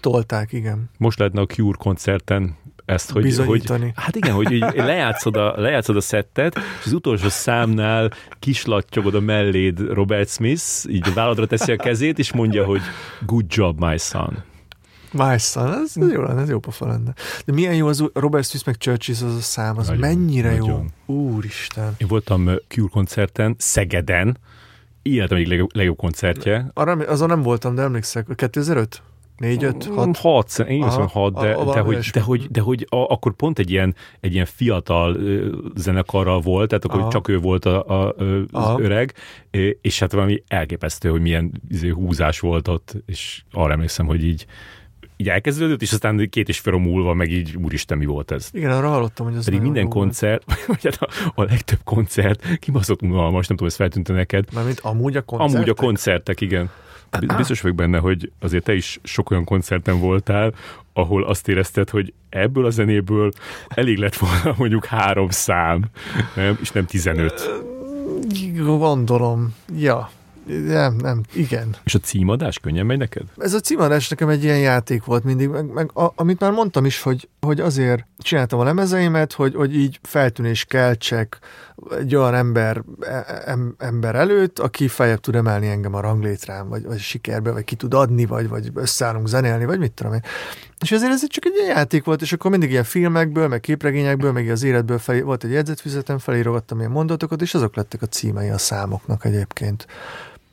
Tolták, igen. Most lehetne a Cure koncerten ezt, hogy, hogy hát igen, hogy így lejátszod a, lejátszod a szettet, és az utolsó számnál kislattyogod a melléd Robert Smith, így a válladra teszi a kezét, és mondja, hogy good job, my son. My son, ez, ez jó lenne, ez jó pofa lenne. De milyen jó az Robert Smith meg Churches az a szám, az nagyon, mennyire nagyon. jó. Úristen. Én voltam Cure koncerten, Szegeden, életem egyik legjobb, legjobb koncertje. Arra, azon nem voltam, de emlékszek. 2005? 4, 5, 6? 6, én is 6, de, a, de, hogy, de, hogy, de hogy a, akkor pont egy ilyen, egy ilyen fiatal zenekarral volt, tehát akkor Aha. csak ő volt a, a, az Aha. öreg, és hát valami elképesztő, hogy milyen izé, húzás volt ott, és arra emlékszem, hogy így így elkezdődött, és aztán két és fél múlva meg így, úristen, mi volt ez? Igen, arra hallottam, hogy ez Pedig minden koncert, vagy hát a, a, legtöbb koncert kibaszott unalmas, nem tudom, ez feltűnt neked. Mármint amúgy a koncertek? Amúgy a koncertek, igen. Biztos vagyok benne, hogy azért te is sok olyan koncerten voltál, ahol azt érezted, hogy ebből a zenéből elég lett volna mondjuk három szám, nem? és nem tizenöt. Gondolom, ja. Nem, nem, igen. És a címadás könnyen megy neked? Ez a címadás nekem egy ilyen játék volt mindig, meg, meg a, amit már mondtam is, hogy, hogy azért csináltam a lemezeimet, hogy, hogy így feltűnés keltsek egy olyan ember, em, ember előtt, aki feljebb tud emelni engem a ranglétrán, vagy, vagy sikerbe, vagy ki tud adni, vagy, vagy összeállunk zenélni, vagy mit tudom én. És ezért ez csak egy játék volt, és akkor mindig ilyen filmekből, meg képregényekből, meg az életből fel, volt egy jegyzetfüzetem, felírogattam ilyen mondatokat, és azok lettek a címei a számoknak egyébként.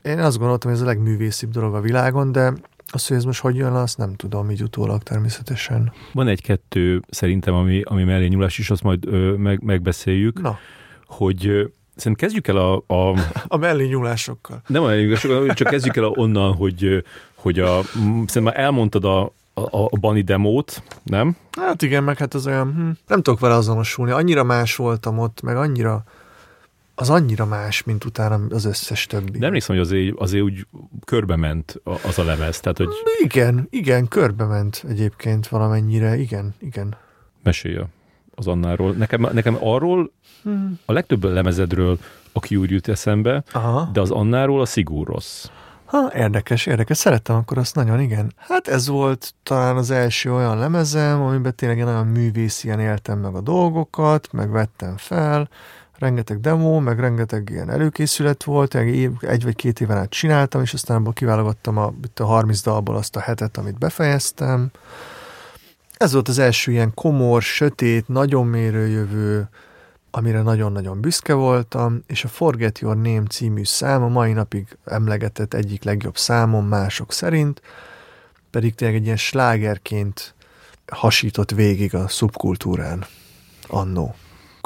Én azt gondoltam, hogy ez a legművészibb dolog a világon, de azt, hogy ez most hogy jön azt nem tudom, így utólag természetesen. Van egy-kettő szerintem, ami, ami mellé nyúlás is, azt majd ö, meg, megbeszéljük. Na. Hogy Szerintem kezdjük el a... A, a mellé nyúlásokkal. Nem a mellé nyúlásokkal, csak kezdjük el onnan, hogy, hogy a, szerintem már elmondtad a, a, a Bani demót, nem? Hát igen, meg hát az olyan, hm, nem tudok vele azonosulni. Annyira más voltam ott, meg annyira az annyira más, mint utána az összes többi. De emlékszem, hogy azért, azért úgy körbe ment az a lemez, tehát hogy... Igen, igen, körbe ment egyébként valamennyire, igen, igen. Mesélj az Annáról. Nekem, nekem arról hmm. a legtöbb lemezedről a Cure jut eszembe, Aha. de az Annáról a Sigur rossz. Ha, érdekes, érdekes. Szerettem akkor azt nagyon, igen. Hát ez volt talán az első olyan lemezem, amiben tényleg olyan művészien éltem meg a dolgokat, meg vettem fel, rengeteg demo, meg rengeteg ilyen előkészület volt, egy vagy két éven át csináltam, és aztán abból kiválogattam a, a 30 dalból azt a hetet, amit befejeztem. Ez volt az első ilyen komor, sötét, nagyon mérőjövő, amire nagyon-nagyon büszke voltam, és a Forget Your Name című szám a mai napig emlegetett egyik legjobb számom mások szerint, pedig tényleg egy ilyen slágerként hasított végig a szubkultúrán annó.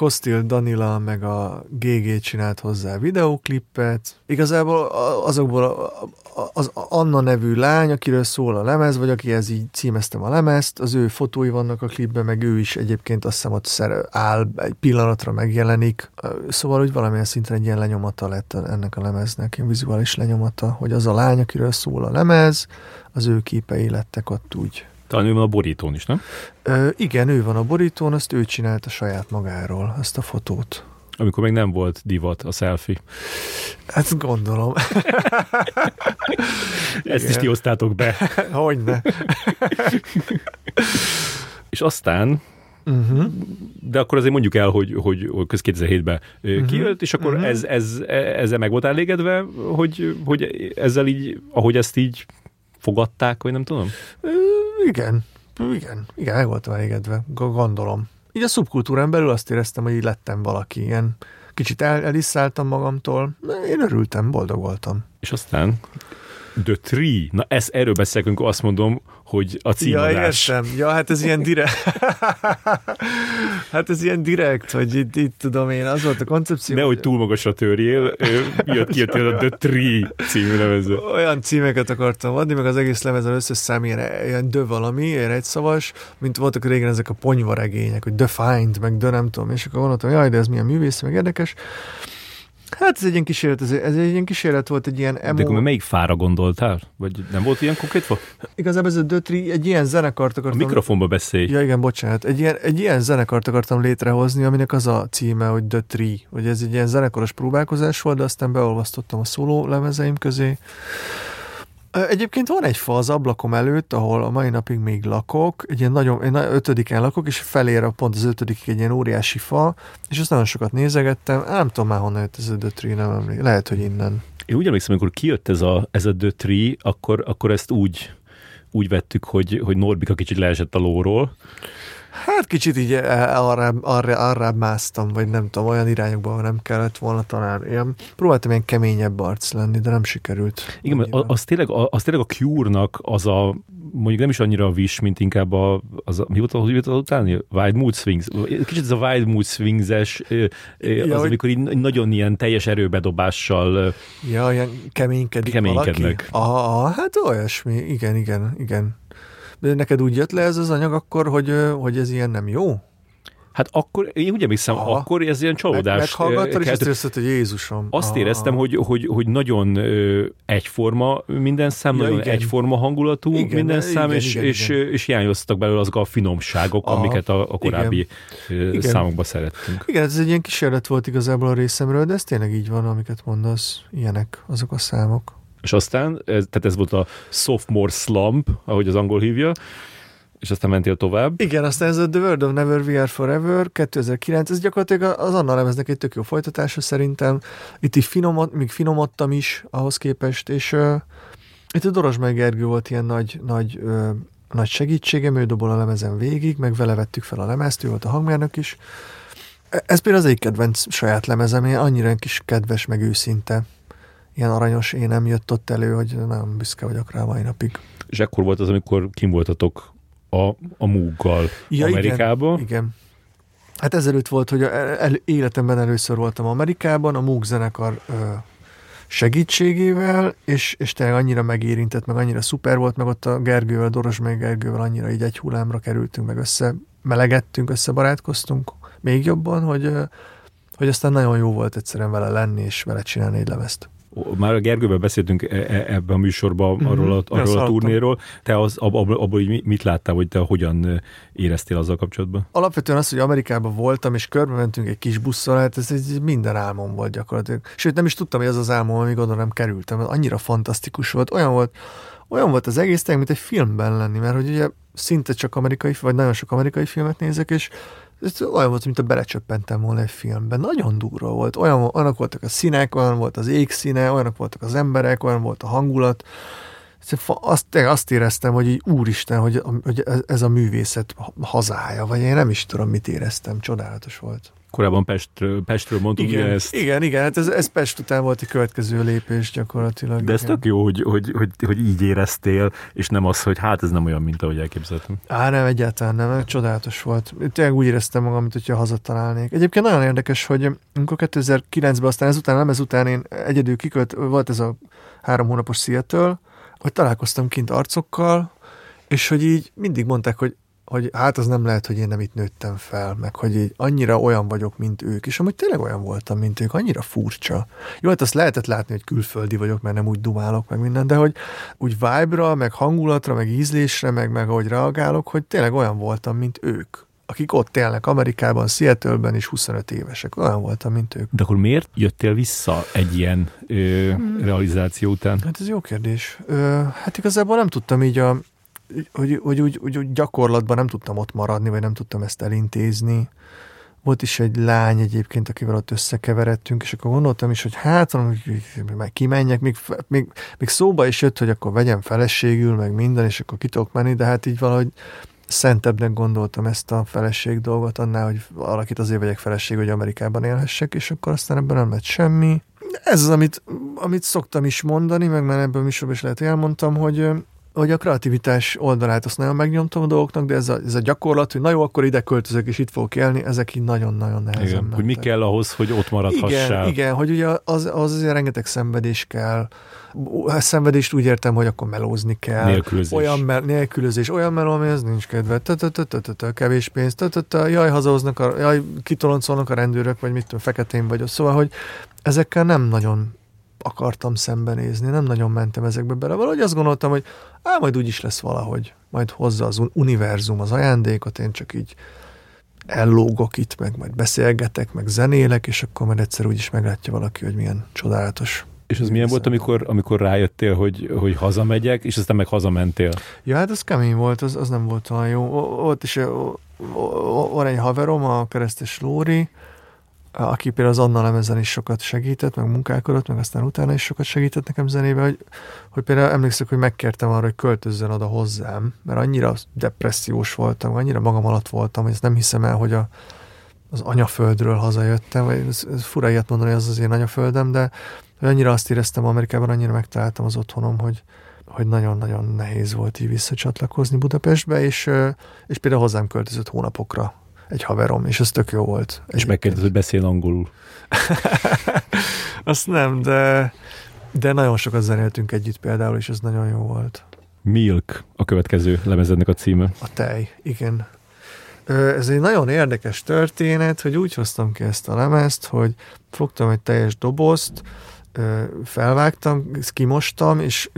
Kostil Danila meg a GG csinált hozzá videóklippet. Igazából azokból az Anna nevű lány, akiről szól a lemez, vagy akihez így címeztem a lemezt, az ő fotói vannak a klipben, meg ő is egyébként azt hiszem ott szer, áll, egy pillanatra megjelenik. Szóval úgy valamilyen szinten egy ilyen lenyomata lett ennek a lemeznek, ilyen vizuális lenyomata, hogy az a lány, akiről szól a lemez, az ő képei lettek ott úgy talán ő van a borítón is, nem? Ö, igen, ő van a borítón, azt ő csinálta saját magáról, ezt a fotót. Amikor még nem volt divat a selfie. Hát gondolom. Ezt is ti be. Hogyne. És aztán Uh-huh. De akkor azért mondjuk el, hogy, hogy, hogy köz 2007-ben uh-huh. kijött, és akkor uh-huh. ez, ez, ezzel meg volt elégedve, hogy, hogy ezzel így, ahogy ezt így fogadták, vagy nem tudom? Igen, igen, igen, el voltam elégedve, gondolom. Így a szubkultúrán belül azt éreztem, hogy így lettem valaki, ilyen kicsit el, eliszálltam magamtól, én örültem, boldog voltam. És aztán The Tree. Na, ez, erről beszélünk, amikor azt mondom, hogy a címadás. Ja, értem. Ja, hát ez ilyen direkt. hát ez ilyen direkt, hogy itt, itt tudom én, az volt a koncepció. Nehogy túl magasra törjél, jött ki a The Tree című lemező. Olyan címeket akartam adni, meg az egész lemezen összes szám ilyen, ilyen dö valami, ilyen egyszavas, mint voltak régen ezek a ponyvaregények, hogy The Find, meg The nem tudom, és akkor gondoltam, jaj, de ez milyen művész, meg érdekes. Hát ez egy ilyen kísérlet, ez, ez egy ilyen kísérlet volt, egy ilyen emo... De akkor melyik fára gondoltál? Vagy nem volt ilyen konkrétva? Igazából ez a Dötri, egy ilyen zenekart akartam... A mikrofonba beszélj. Ja igen, bocsánat. Egy ilyen, egy ilyen zenekart akartam létrehozni, aminek az a címe, hogy Tree. Hogy ez egy ilyen zenekaros próbálkozás volt, de aztán beolvasztottam a szóló lemezeim közé. Egyébként van egy fa az ablakom előtt, ahol a mai napig még lakok, egy ilyen nagyon, én ötödiken lakok, és felér pont az ötödikig egy ilyen óriási fa, és azt nagyon sokat nézegettem, nem tudom már honnan jött ez a Tree, nem emlékszem, lehet, hogy innen. Én úgy emlékszem, amikor kijött ez a, ez a Tree, akkor, akkor ezt úgy, úgy vettük, hogy, hogy Norbika kicsit leesett a lóról, Hát kicsit így arrább, arra, arrább másztam, vagy nem tudom, olyan irányokban nem kellett volna talán. Én próbáltam ilyen keményebb arc lenni, de nem sikerült. Igen, mert az tényleg, az tényleg a Cure-nak az a mondjuk nem is annyira a Wish, mint inkább a, az a, mi volt, hogy volt utáni? Wild Mood Swings. Kicsit ez a Wild Mood Swings-es, ja, az, amikor így nagyon ilyen teljes erőbedobással ja, ilyen keménykedik keménykednek. Valaki? Aha, hát olyasmi, igen, igen, igen. De neked úgy jött le ez az anyag akkor, hogy, hogy ez ilyen nem jó? Hát akkor, én úgy emlékszem, Aha. akkor ez ilyen csalódás. Meg, meghallgattad, és azt érezted, hogy Jézusom. Azt Aha. éreztem, hogy, hogy, hogy nagyon ö, egyforma minden szám, ja, nagyon igen. egyforma hangulatú igen, minden szám, igen, és, igen, és, igen. és hiányoztak belőle azok a finomságok, Aha. amiket a, a korábbi igen. számokban szerettünk. Igen, ez egy ilyen kísérlet volt igazából a részemről, de ez tényleg így van, amiket mondasz, ilyenek azok a számok. És aztán, ez, tehát ez volt a sophomore slump, ahogy az angol hívja, és aztán mentél tovább. Igen, aztán ez a The World of Never We Are Forever 2009, ez gyakorlatilag az Anna lemeznek egy tök jó folytatása szerintem. Itt így finomod, még finomodtam is ahhoz képest, és uh, itt a Doros meg Gergő volt ilyen nagy, nagy, uh, nagy segítségem, ő dobol a lemezen végig, meg vele vettük fel a lemezt, ő volt a hangmérnök is. E, ez például az egyik kedvenc saját lemezem, én annyira kis kedves, meg őszinte ilyen aranyos énem jött ott elő, hogy nagyon büszke vagyok rá mai napig. És ekkor volt az, amikor kim voltatok a, a Mooggal ja, Amerikában. Igen, igen. Hát ezelőtt volt, hogy el, életemben először voltam Amerikában, a Moog zenekar ö, segítségével, és, és tényleg annyira megérintett, meg annyira szuper volt, meg ott a Gergővel, Doros meg Gergővel annyira így egy hullámra kerültünk, meg össze melegettünk, összebarátkoztunk még jobban, hogy, hogy aztán nagyon jó volt egyszerűen vele lenni, és vele csinálni egy lemezt már a Gergővel beszéltünk e, e, ebben a műsorban mm-hmm. arról a, arról a turnéról. Te az, ab, ab, abból mit láttál, hogy te hogyan éreztél azzal kapcsolatban? Alapvetően az, hogy Amerikában voltam, és körbe mentünk egy kis busszal, hát ez egy minden álmom volt gyakorlatilag. Sőt, nem is tudtam, hogy ez az álmom, amíg oda nem kerültem. Annyira fantasztikus volt. Olyan volt, olyan volt az egész, mint egy filmben lenni, mert hogy ugye szinte csak amerikai, vagy nagyon sok amerikai filmet nézek, és ez olyan volt, mint a belecsöppentem volna egy filmben. Nagyon durva volt. Olyan, olyanok voltak a színek, olyan volt az égszíne, olyanok voltak az emberek, olyan volt a hangulat. Azt, azt éreztem, hogy így úristen, hogy, hogy ez a művészet hazája, vagy én nem is tudom, mit éreztem. Csodálatos volt. Korábban Pestről, Pestről mondtuk igen, ezt. Igen, igen, hát ez, ez Pest után volt a következő lépés gyakorlatilag. De ez igen. tök jó, hogy, hogy, hogy, hogy így éreztél, és nem az, hogy hát ez nem olyan, mint ahogy elképzeltem. Á, nem, egyáltalán nem, csodálatos volt. Tényleg úgy éreztem magam, mint hogyha hazatalálnék. Egyébként nagyon érdekes, hogy amikor 2009-ben, aztán ezután, nem ezután én egyedül kikölt, volt ez a három hónapos Seattle, hogy találkoztam kint arcokkal, és hogy így mindig mondták, hogy hogy hát az nem lehet, hogy én nem itt nőttem fel, meg hogy így annyira olyan vagyok, mint ők, és amúgy tényleg olyan voltam, mint ők, annyira furcsa. Jó, hát azt lehetett látni, hogy külföldi vagyok, mert nem úgy dumálok, meg minden, de hogy úgy vibe meg hangulatra, meg ízlésre, meg, meg ahogy reagálok, hogy tényleg olyan voltam, mint ők akik ott élnek Amerikában, Seattle-ben is 25 évesek. Olyan voltam, mint ők. De akkor miért jöttél vissza egy ilyen ö, hmm. realizáció után? Hát ez jó kérdés. Ö, hát igazából nem tudtam így a, hogy, hogy úgy, úgy, úgy gyakorlatban nem tudtam ott maradni, vagy nem tudtam ezt elintézni. Volt is egy lány egyébként, akivel ott összekeveredtünk, és akkor gondoltam is, hogy hát, meg kimenjek, még, még, még szóba is jött, hogy akkor vegyem feleségül, meg minden, és akkor ki tudok menni, de hát így valahogy szentebbnek gondoltam ezt a feleség dolgot annál, hogy valakit azért vegyek feleség, hogy Amerikában élhessek, és akkor aztán ebben nem lett semmi. Ez az, amit, amit szoktam is mondani, meg már ebből is is lehet elmondtam, hogy hogy a kreativitás oldalát azt nagyon megnyomtam a dolgoknak, de ez a, ez a gyakorlat, hogy na jó, akkor ide költözök és itt fogok élni, ezek így nagyon-nagyon nehezen Igen, mentek. hogy mi kell ahhoz, hogy ott maradhassál. Igen, igen, hogy ugye az, az azért rengeteg szenvedés kell. A szenvedést úgy értem, hogy akkor melózni kell. Nélkülözés. Olyan me- nélkülözés, olyan meló, amihez nincs kedve. Kevés pénz, jaj, hazahoznak, jaj, kitoloncolnak a rendőrök, vagy mit tudom, feketén vagyok. Szóval, hogy ezekkel nem nagyon akartam szembenézni, nem nagyon mentem ezekbe bele. Valahogy azt gondoltam, hogy á, majd úgy is lesz valahogy. Majd hozza az un- univerzum az ajándékot, én csak így ellógok itt, meg majd beszélgetek, meg zenélek, és akkor majd egyszer úgy is meglátja valaki, hogy milyen csodálatos. És az milyen volt, amikor, amikor rájöttél, hogy, hogy hazamegyek, és aztán meg hazamentél? Ja, hát az kemény volt, az, az nem volt olyan jó. Ott is van egy haverom, a keresztes Lóri, aki például az Anna lemezen is sokat segített, meg munkálkodott, meg aztán utána is sokat segített nekem zenébe, hogy, hogy például emlékszek, hogy megkértem arra, hogy költözzön oda hozzám, mert annyira depressziós voltam, annyira magam alatt voltam, hogy ezt nem hiszem el, hogy a, az anyaföldről hazajöttem, vagy ez, ez fura ilyet mondani, hogy az az én anyaföldem, de hogy annyira azt éreztem Amerikában, annyira megtaláltam az otthonom, hogy, hogy nagyon-nagyon nehéz volt így visszacsatlakozni Budapestbe, és, és például hozzám költözött hónapokra egy haverom, és ez tök jó volt. És megkérdezed, hogy beszél angolul. Azt nem, de, de nagyon sokat zenéltünk együtt például, és ez nagyon jó volt. Milk a következő lemezednek a címe. A tej, igen. Ez egy nagyon érdekes történet, hogy úgy hoztam ki ezt a lemezt, hogy fogtam egy teljes dobozt, felvágtam, kimostam, és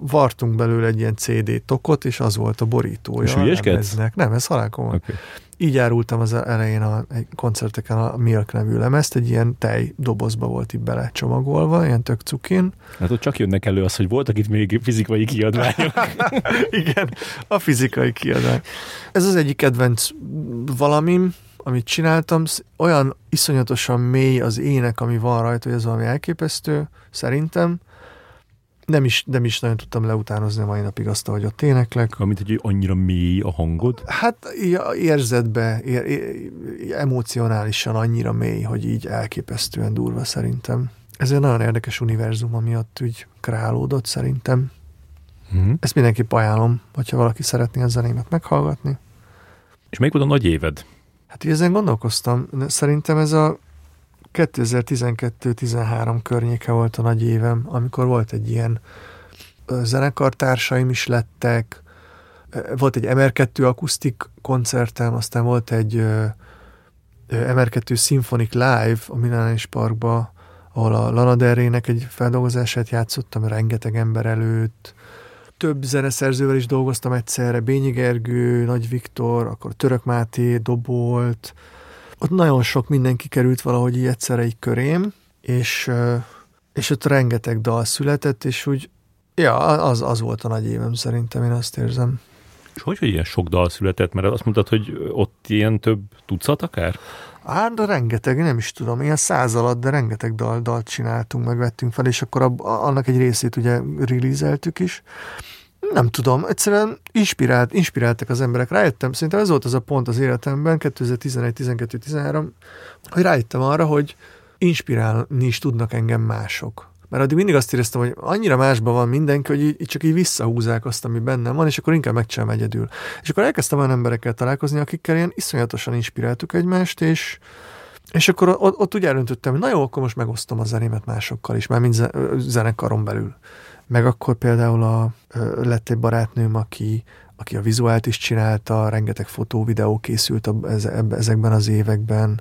vartunk belőle egy ilyen CD tokot, és az volt a borítója. És hülyeskedsz? Nem, ez halálkomoly. Okay. Így árultam az elején a egy koncerteken a Milk nevű lemezt, egy ilyen tej dobozba volt így belecsomagolva, ilyen tök cukin. Hát ott csak jönnek elő az, hogy voltak itt még fizikai kiadványok. Igen, a fizikai kiadvány. Ez az egyik kedvenc valamim, amit csináltam, olyan iszonyatosan mély az ének, ami van rajta, hogy ez valami elképesztő, szerintem. Nem is, nem is nagyon tudtam leutánozni a mai napig azt, hogy ott éneklek. Amint hogy annyira mély a hangod. Hát érzetbe, ér, ér, emocionálisan annyira mély, hogy így elképesztően durva szerintem. Ez egy nagyon érdekes univerzum, ami ott úgy králódott szerintem. Uh-huh. Ezt mindenképp ajánlom, hogyha valaki szeretné a zenémet meghallgatni. És melyik volt a nagy éved? Hát így ezen gondolkoztam, szerintem ez a 2012-13 környéke volt a nagy évem, amikor volt egy ilyen zenekartársaim is lettek, volt egy MR2 akusztik koncertem, aztán volt egy ö, ö, MR2 Symphonic Live a Milánis Parkba, ahol a Lana Del Rey-nek egy feldolgozását játszottam rengeteg ember előtt. Több zeneszerzővel is dolgoztam egyszerre, Bényi Gergő, Nagy Viktor, akkor Török Máté, Dobolt. Ott nagyon sok mindenki került valahogy így egyszerre egy körém, és, és ott rengeteg dal született, és úgy, ja, az, az volt a nagy évem szerintem, én azt érzem. És hogy, hogy ilyen sok dal született? Mert azt mondtad, hogy ott ilyen több tucat akár? Hát, de rengeteg, nem is tudom, ilyen száz alatt, de rengeteg dal, dalt csináltunk, meg vettünk fel, és akkor ab, annak egy részét ugye releaseltük is. Nem tudom, egyszerűen inspirált, inspiráltak az emberek. Rájöttem, szerintem ez volt az a pont az életemben, 2011, 12, 13, hogy rájöttem arra, hogy inspirálni is tudnak engem mások. Mert addig mindig azt éreztem, hogy annyira másban van mindenki, hogy így, csak így visszahúzák azt, ami bennem van, és akkor inkább megcsinálom egyedül. És akkor elkezdtem olyan emberekkel találkozni, akikkel ilyen iszonyatosan inspiráltuk egymást, és, és akkor ott, ott úgy eldöntöttem, hogy na jó, akkor most megosztom a zenémet másokkal is, már mind zenekaron belül. Meg akkor például a, ö, lett egy barátnőm, aki, aki a vizuált is csinálta, rengeteg fotó, videó készült a, ezekben az években.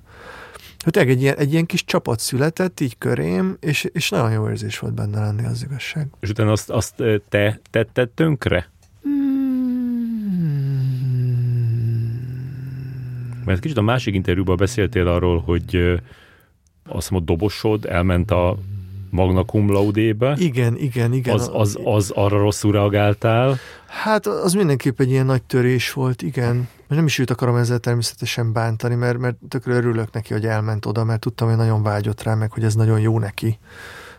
Tényleg egy ilyen, egy ilyen kis csapat született így körém, és, és nagyon jó érzés volt benne lenni, az igazság. És utána azt, azt te tetted tönkre? Mert kicsit a másik interjúban beszéltél arról, hogy azt a dobosod elment a Magna Cum Laude-be. Igen, igen, igen. Az, az, az arra rosszul reagáltál. Hát az mindenképp egy ilyen nagy törés volt, igen. Nem is őt akarom ezzel természetesen bántani, mert, mert tökre örülök neki, hogy elment oda, mert tudtam, hogy nagyon vágyott rá, meg hogy ez nagyon jó neki.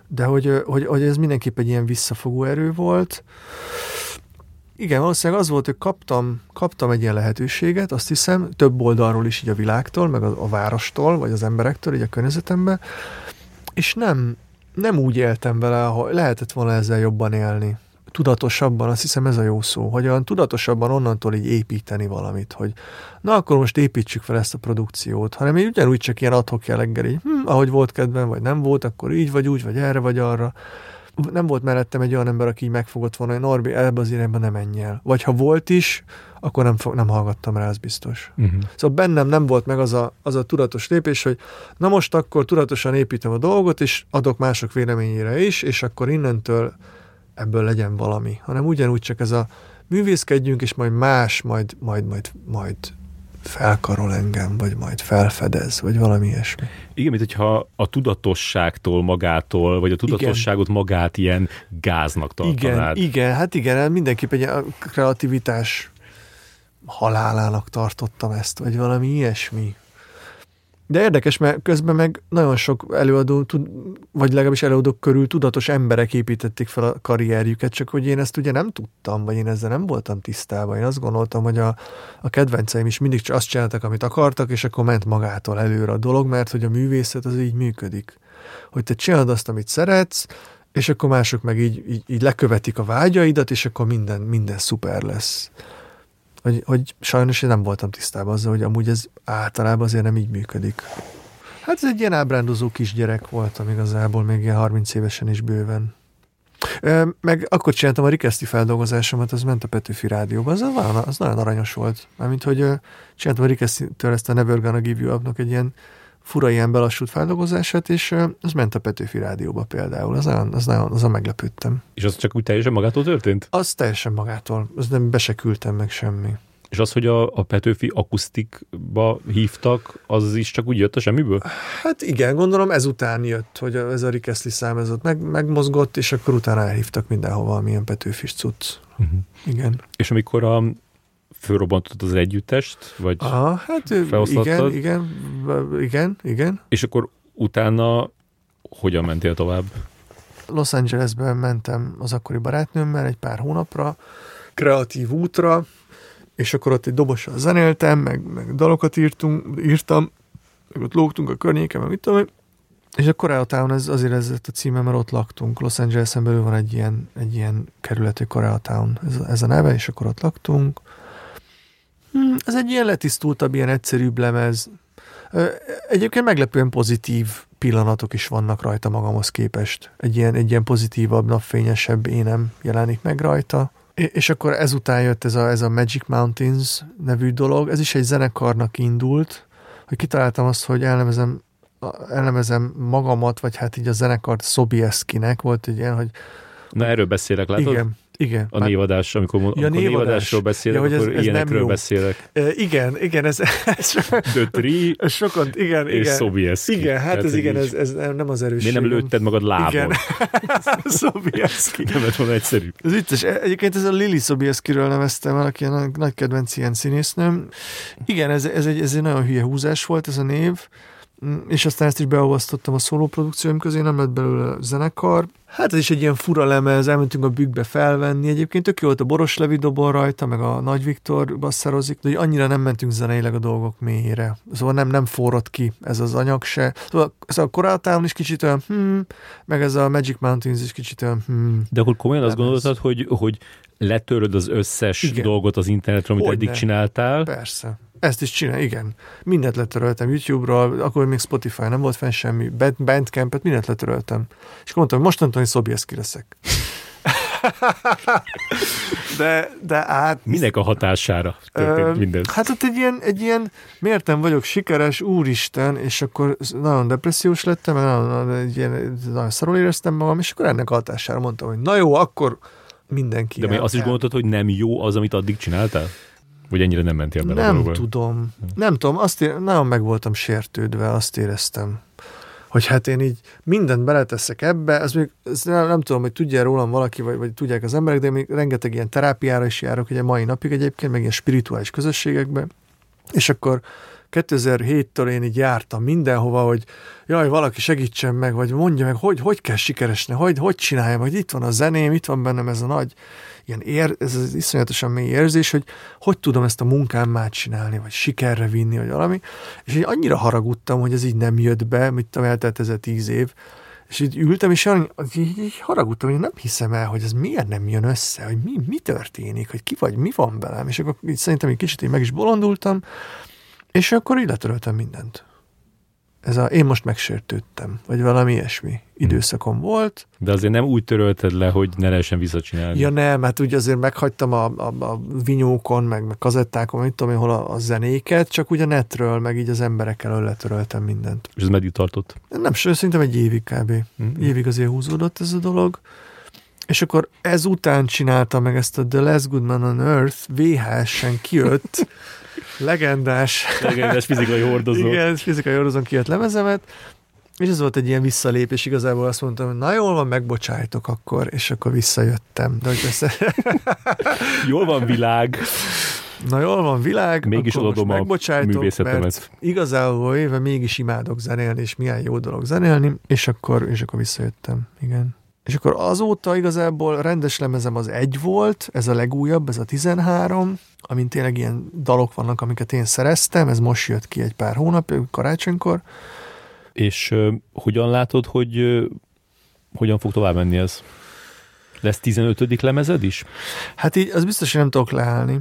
De hogy, hogy, hogy ez mindenképp egy ilyen visszafogó erő volt. Igen, valószínűleg az volt, hogy kaptam, kaptam egy ilyen lehetőséget, azt hiszem, több oldalról is így a világtól, meg a, a várostól, vagy az emberektől, így a környezetemben, és nem, nem úgy éltem vele, hogy lehetett volna ezzel jobban élni. tudatosabban, azt hiszem ez a jó szó, hogy olyan tudatosabban onnantól így építeni valamit, hogy na akkor most építsük fel ezt a produkciót, hanem így ugyanúgy csak ilyen adhok jelleggel így, hm, ahogy volt kedvem, vagy nem volt, akkor így vagy úgy, vagy erre vagy arra. Nem volt mellettem egy olyan ember, aki így megfogott volna, hogy Norbi, ebbe az irányba nem menj el. Vagy ha volt is, akkor nem, nem hallgattam rá, az biztos. Uh-huh. Szóval bennem nem volt meg az a, az a tudatos lépés, hogy na most akkor tudatosan építem a dolgot, és adok mások véleményére is, és akkor innentől ebből legyen valami, hanem ugyanúgy csak ez a művészkedjünk, és majd más, majd, majd, majd, majd felkarol engem, vagy majd felfedez, vagy valami ilyesmi. Igen, mint hogyha a tudatosságtól magától, vagy a tudatosságot igen. magát ilyen gáznak tartanád. Igen, igen, hát igen, mindenképp egy kreativitás halálának tartottam ezt, vagy valami ilyesmi. De érdekes, mert közben meg nagyon sok előadó, vagy legalábbis előadók körül tudatos emberek építették fel a karrierjüket, csak hogy én ezt ugye nem tudtam, vagy én ezzel nem voltam tisztában. Én azt gondoltam, hogy a, a kedvenceim is mindig csak azt csináltak, amit akartak, és akkor ment magától előre a dolog, mert hogy a művészet az így működik. Hogy te csinálod azt, amit szeretsz, és akkor mások meg így, így, így lekövetik a vágyaidat, és akkor minden, minden szuper lesz hogy, hogy sajnos én nem voltam tisztában azzal, hogy amúgy ez általában azért nem így működik. Hát ez egy ilyen ábrándozó kisgyerek voltam igazából, még ilyen 30 évesen is bőven. Meg akkor csináltam a Rikeszti feldolgozásomat, az ment a Petőfi Rádióban, az, nagyon, az nagyon aranyos volt. Mármint, hogy csináltam a Rikesztitől ezt a Never Gonna Give You Up-nak egy ilyen fura ilyen belassult feldolgozását, és az ment a Petőfi Rádióba például. Az nagyon, az nagyon, azon meglepődtem. És az csak úgy teljesen magától történt? Az teljesen magától. Az nem be se küldtem meg semmi. És az, hogy a, a Petőfi akusztikba hívtak, az is csak úgy jött a semmiből? Hát igen, gondolom ezután jött, hogy ez a Rikeszli szám ez ott meg, megmozgott, és akkor utána elhívtak mindenhova, milyen Petőfis cucc. Uh-huh. Igen. És amikor a fölrobbantottad az együttest, vagy Aha, hát igen, igen, igen, igen. És akkor utána hogyan mentél tovább? Los Angelesben mentem az akkori barátnőmmel egy pár hónapra, kreatív útra, és akkor ott egy dobossal zenéltem, meg, meg dalokat írtunk, írtam, meg ott lógtunk a környéken, meg mit tudom és a Koreatown ez azért ez a címe, mert ott laktunk. Los Angelesen belül van egy ilyen, egy ilyen kerület, hogy Koreatown, ez, ez a neve, és akkor ott laktunk. Hmm, ez egy ilyen letisztultabb, ilyen egyszerűbb lemez. Egyébként meglepően pozitív pillanatok is vannak rajta magamhoz képest. Egy ilyen, egy ilyen pozitívabb, napfényesebb énem jelenik meg rajta. És akkor ezután jött ez a, ez a Magic Mountains nevű dolog. Ez is egy zenekarnak indult, hogy kitaláltam azt, hogy elnevezem, elnevezem magamat, vagy hát így a zenekart Sobieskinek volt egy ilyen, hogy Na erről beszélek, látod? Igen, igen. A névadás, amikor, ja, amikor névadás. névadásról beszélek, ja, hogy ez, akkor ez ilyenekről beszélek. E, igen, igen, ez, ez The Tree sokan, igen, és igen. Sobieski. Igen, hát ez igen, ez, ez nem az erősség. Miért nem lőtted magad lábon? Igen. Sobieski. nem lett volna egyszerű. Ez vicces. Egyébként ez a Lili Sobieskiről neveztem el, aki nagy kedvenc ilyen színésznőm. Igen, ez, ez, egy, ez egy nagyon hülye húzás volt ez a név és aztán ezt is beolvasztottam a szólóprodukcióim közé, nem lett belőle zenekar. Hát ez is egy ilyen fura lemez, elmentünk a bükkbe felvenni. Egyébként tök jó volt a Boros Levi dobol rajta, meg a Nagy Viktor basszerozik, de annyira nem mentünk zeneileg a dolgok mélyére. Szóval nem, nem forrott ki ez az anyag se. Szóval ez a Coral is kicsit olyan hmm, meg ez a Magic Mountains is kicsit olyan hmm. De akkor komolyan azt gondoltad, hogy, hogy letöröd az összes Igen. dolgot az internetről, amit Hogyne. eddig csináltál? Persze. Ezt is csinál, igen. Mindent letöröltem YouTube-ról, akkor még Spotify nem volt fenn semmi, Bandcampet, mindent letöröltem. És akkor mondtam, hogy mostantól én Szobjeszki leszek. de, de hát... Minek a hatására történt minden? Hát ott egy ilyen, egy ilyen, miért nem vagyok sikeres, úristen, és akkor nagyon depressziós lettem, nagyon, nagyon, egy ilyen, nagyon szarul éreztem magam, és akkor ennek a hatására mondtam, hogy na jó, akkor mindenki. De mi azt is gondoltad, hogy nem jó az, amit addig csináltál? Vagy ennyire nem mentél bele Nem valóban? tudom. Nem tudom, azt ér, nagyon meg voltam sértődve, azt éreztem hogy hát én így mindent beleteszek ebbe, ez még ez nem, nem tudom, hogy tudja rólam valaki, vagy, vagy tudják az emberek, de még rengeteg ilyen terápiára is járok, ugye mai napig egyébként, meg ilyen spirituális közösségekbe, és akkor 2007-től én így jártam mindenhova, hogy jaj, valaki segítsen meg, vagy mondja meg, hogy, hogy kell sikeresni, hogy, hogy csináljam, hogy itt van a zeném, itt van bennem ez a nagy, ilyen ér, ez az iszonyatosan mély érzés, hogy hogy tudom ezt a munkámmát csinálni, vagy sikerre vinni, vagy valami, és én annyira haragudtam, hogy ez így nem jött be, mit tudom, eltelt ez a tíz év, És így ültem, és így, így, így haragudtam, hogy nem hiszem el, hogy ez miért nem jön össze, hogy mi, mi történik, hogy ki vagy, mi van velem. És akkor így szerintem egy kicsit így meg is bolondultam, és akkor így letöröltem mindent ez a én most megsértődtem, vagy valami ilyesmi időszakom hmm. volt. De azért nem úgy törölted le, hogy ne lehessen visszacsinálni. Ja nem, hát ugye azért meghagytam a, a, a vinyókon, meg, meg kazettákon, mit tudom én, hol a, a zenéket, csak ugye netről, meg így az emberekkel letöröltem mindent. És ez meddig tartott? Nem, szerintem egy évig kb. Hmm. Évig azért húzódott ez a dolog. És akkor ezután csináltam meg ezt a The Last Good Man on Earth, VHS-en kijött legendás. Legendás fizikai hordozó. Igen, fizikai hordozón kijött lemezemet, és ez volt egy ilyen visszalépés, igazából azt mondtam, hogy na jól van, megbocsájtok akkor, és akkor visszajöttem. De hogy össze... jól van világ. Na jól van világ, mégis adom a művészetemet. Mert igazából éve mégis imádok zenélni, és milyen jó dolog zenélni, és akkor, és akkor visszajöttem, igen. És akkor azóta igazából rendes lemezem az egy volt, ez a legújabb, ez a 13, amin tényleg ilyen dalok vannak, amiket én szereztem, ez most jött ki egy pár hónap, karácsonykor. És uh, hogyan látod, hogy uh, hogyan fog tovább menni ez? Lesz 15. lemezed is? Hát így, az biztos, hogy nem tudok leállni.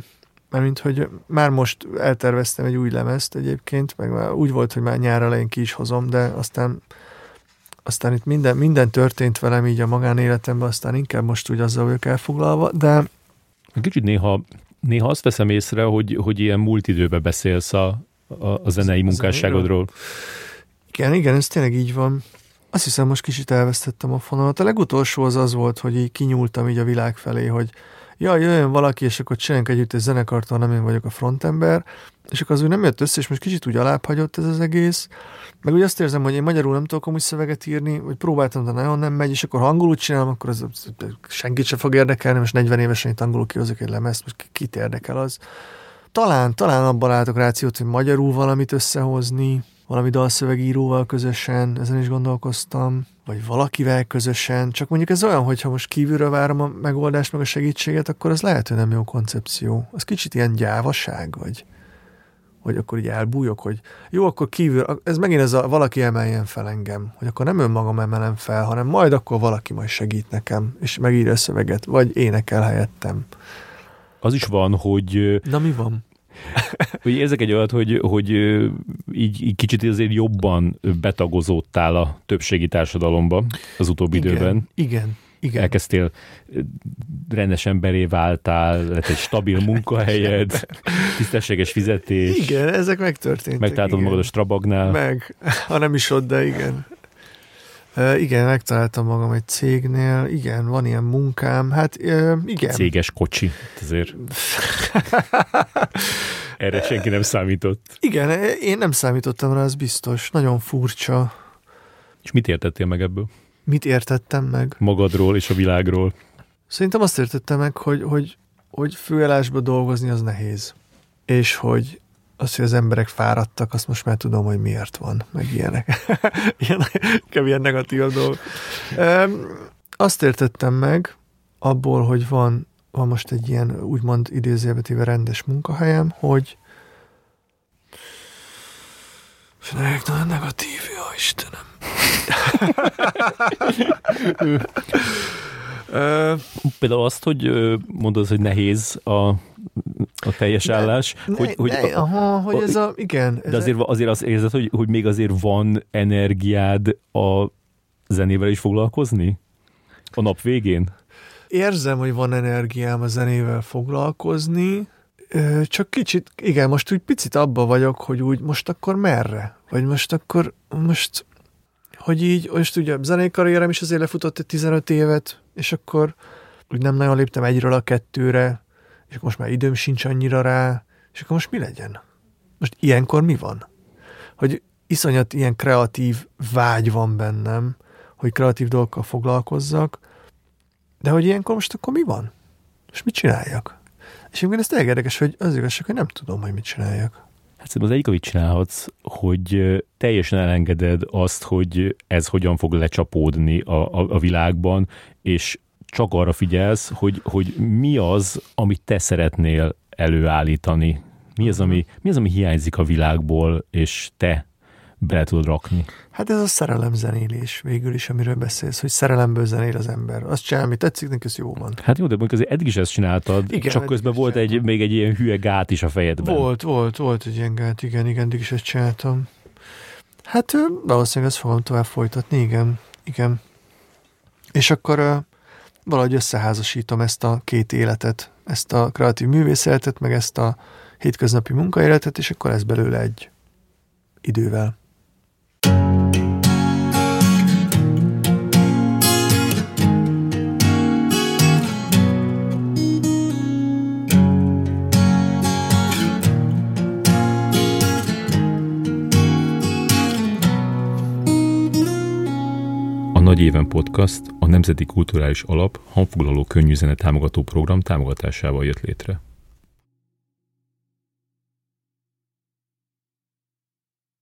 Mert mint hogy már most elterveztem egy új lemezt egyébként, meg már úgy volt, hogy már nyár elején ki is hozom, de aztán aztán itt minden, minden történt velem így a magánéletemben, aztán inkább most úgy azzal vagyok elfoglalva, de... Kicsit néha, néha azt veszem észre, hogy, hogy ilyen múlt időbe beszélsz a, a, a zenei munkásságodról. Igen, igen, ez tényleg így van. Azt hiszem, most kicsit elvesztettem a fonalat. A legutolsó az az volt, hogy így kinyúltam így a világ felé, hogy ja, jöjjön valaki, és akkor csináljunk együtt egy zenekart, nem én vagyok a frontember, és akkor az úgy nem jött össze, és most kicsit úgy alább ez az egész. Meg úgy azt érzem, hogy én magyarul nem tudok amúgy szöveget írni, vagy próbáltam, de nagyon nem megy, és akkor ha angolul csinálom, akkor az, az senkit sem fog érdekelni, most 40 évesen itt angolul kihozok egy lemezt, most kit érdekel az. Talán, talán abban látok rációt, hogy magyarul valamit összehozni, valami dalszövegíróval közösen, ezen is gondolkoztam, vagy valakivel közösen, csak mondjuk ez olyan, hogyha most kívülről várom a megoldást, meg a segítséget, akkor az lehet, hogy nem jó koncepció. Az kicsit ilyen gyávaság, vagy hogy akkor így elbújok, hogy jó, akkor kívül, ez megint ez a valaki emeljen fel engem, hogy akkor nem önmagam emelem fel, hanem majd akkor valaki majd segít nekem, és megírja a szöveget, vagy énekel helyettem. Az is van, hogy... Na mi van? hogy érzek egy olyat, hogy, hogy így, így kicsit azért jobban betagozódtál a többségi társadalomba az utóbbi igen, időben. Igen, igen. Elkezdtél rendes emberé váltál, lett egy stabil munkahelyed, tisztességes fizetés. Igen, ezek megtörténtek. Megtaláltad magad a Strabagnál. Meg, ha nem is ott, de igen. Uh, igen, megtaláltam magam egy cégnél, igen, van ilyen munkám, hát uh, igen. Céges kocsi, azért. Erre senki nem számított. Igen, én nem számítottam rá, ez biztos. Nagyon furcsa. És mit értettél meg ebből? Mit értettem meg? Magadról és a világról. Szerintem azt értettem meg, hogy, hogy, hogy főállásba dolgozni az nehéz. És hogy az, hogy az emberek fáradtak, azt most már tudom, hogy miért van, meg ilyenek. ilyen, ilyen negatív dolgok. Azt értettem meg abból, hogy van, van most egy ilyen úgymond idézőjelbetéve rendes munkahelyem, hogy és nagyon negatív, jó Istenem. Például azt, hogy mondod, hogy nehéz a, a teljes ne, állás. Ne, hogy, hogy, ne, aha, hogy ez a, igen. Ez de azért, azért azt érzed, hogy, hogy még azért van energiád a zenével is foglalkozni? A nap végén? Érzem, hogy van energiám a zenével foglalkozni, csak kicsit, igen, most úgy picit abba vagyok, hogy úgy most akkor merre? Vagy most akkor, most hogy így, most ugye a zenei karrierem is azért lefutott egy 15 évet, és akkor úgy nem nagyon léptem egyről a kettőre, és akkor most már időm sincs annyira rá, és akkor most mi legyen? Most ilyenkor mi van? Hogy iszonyat ilyen kreatív vágy van bennem, hogy kreatív dolgokkal foglalkozzak, de hogy ilyenkor most akkor mi van? És mit csináljak? És én ez tényleg hogy az igazság, hogy nem tudom, hogy mit csináljak. Hát szerintem az egyik, amit csinálhatsz, hogy teljesen elengeded azt, hogy ez hogyan fog lecsapódni a, a, a világban, és csak arra figyelsz, hogy, hogy mi az, amit te szeretnél előállítani. Mi az, ami, mi az, ami hiányzik a világból, és te bele tudod rakni. Hát ez a szerelemzenélés végül is, amiről beszélsz, hogy szerelemből zenél az ember. Azt csinál, ami tetszik, neki ez jó van. Hát jó, de mondjuk azért eddig is ezt csináltad, Igen, csak közben volt egy, még egy ilyen hülye gát is a fejedben. Volt, volt, volt egy ilyen gát, igen, igen, eddig is ezt csináltam. Hát valószínűleg ezt fogom tovább folytatni, igen, igen. És akkor valahogy összeházasítom ezt a két életet, ezt a kreatív művészetet, meg ezt a hétköznapi munkaéletet, és akkor lesz belőle egy idővel. Nagy Éven Podcast a Nemzeti Kulturális Alap hangfoglaló könnyűzene támogató program támogatásával jött létre.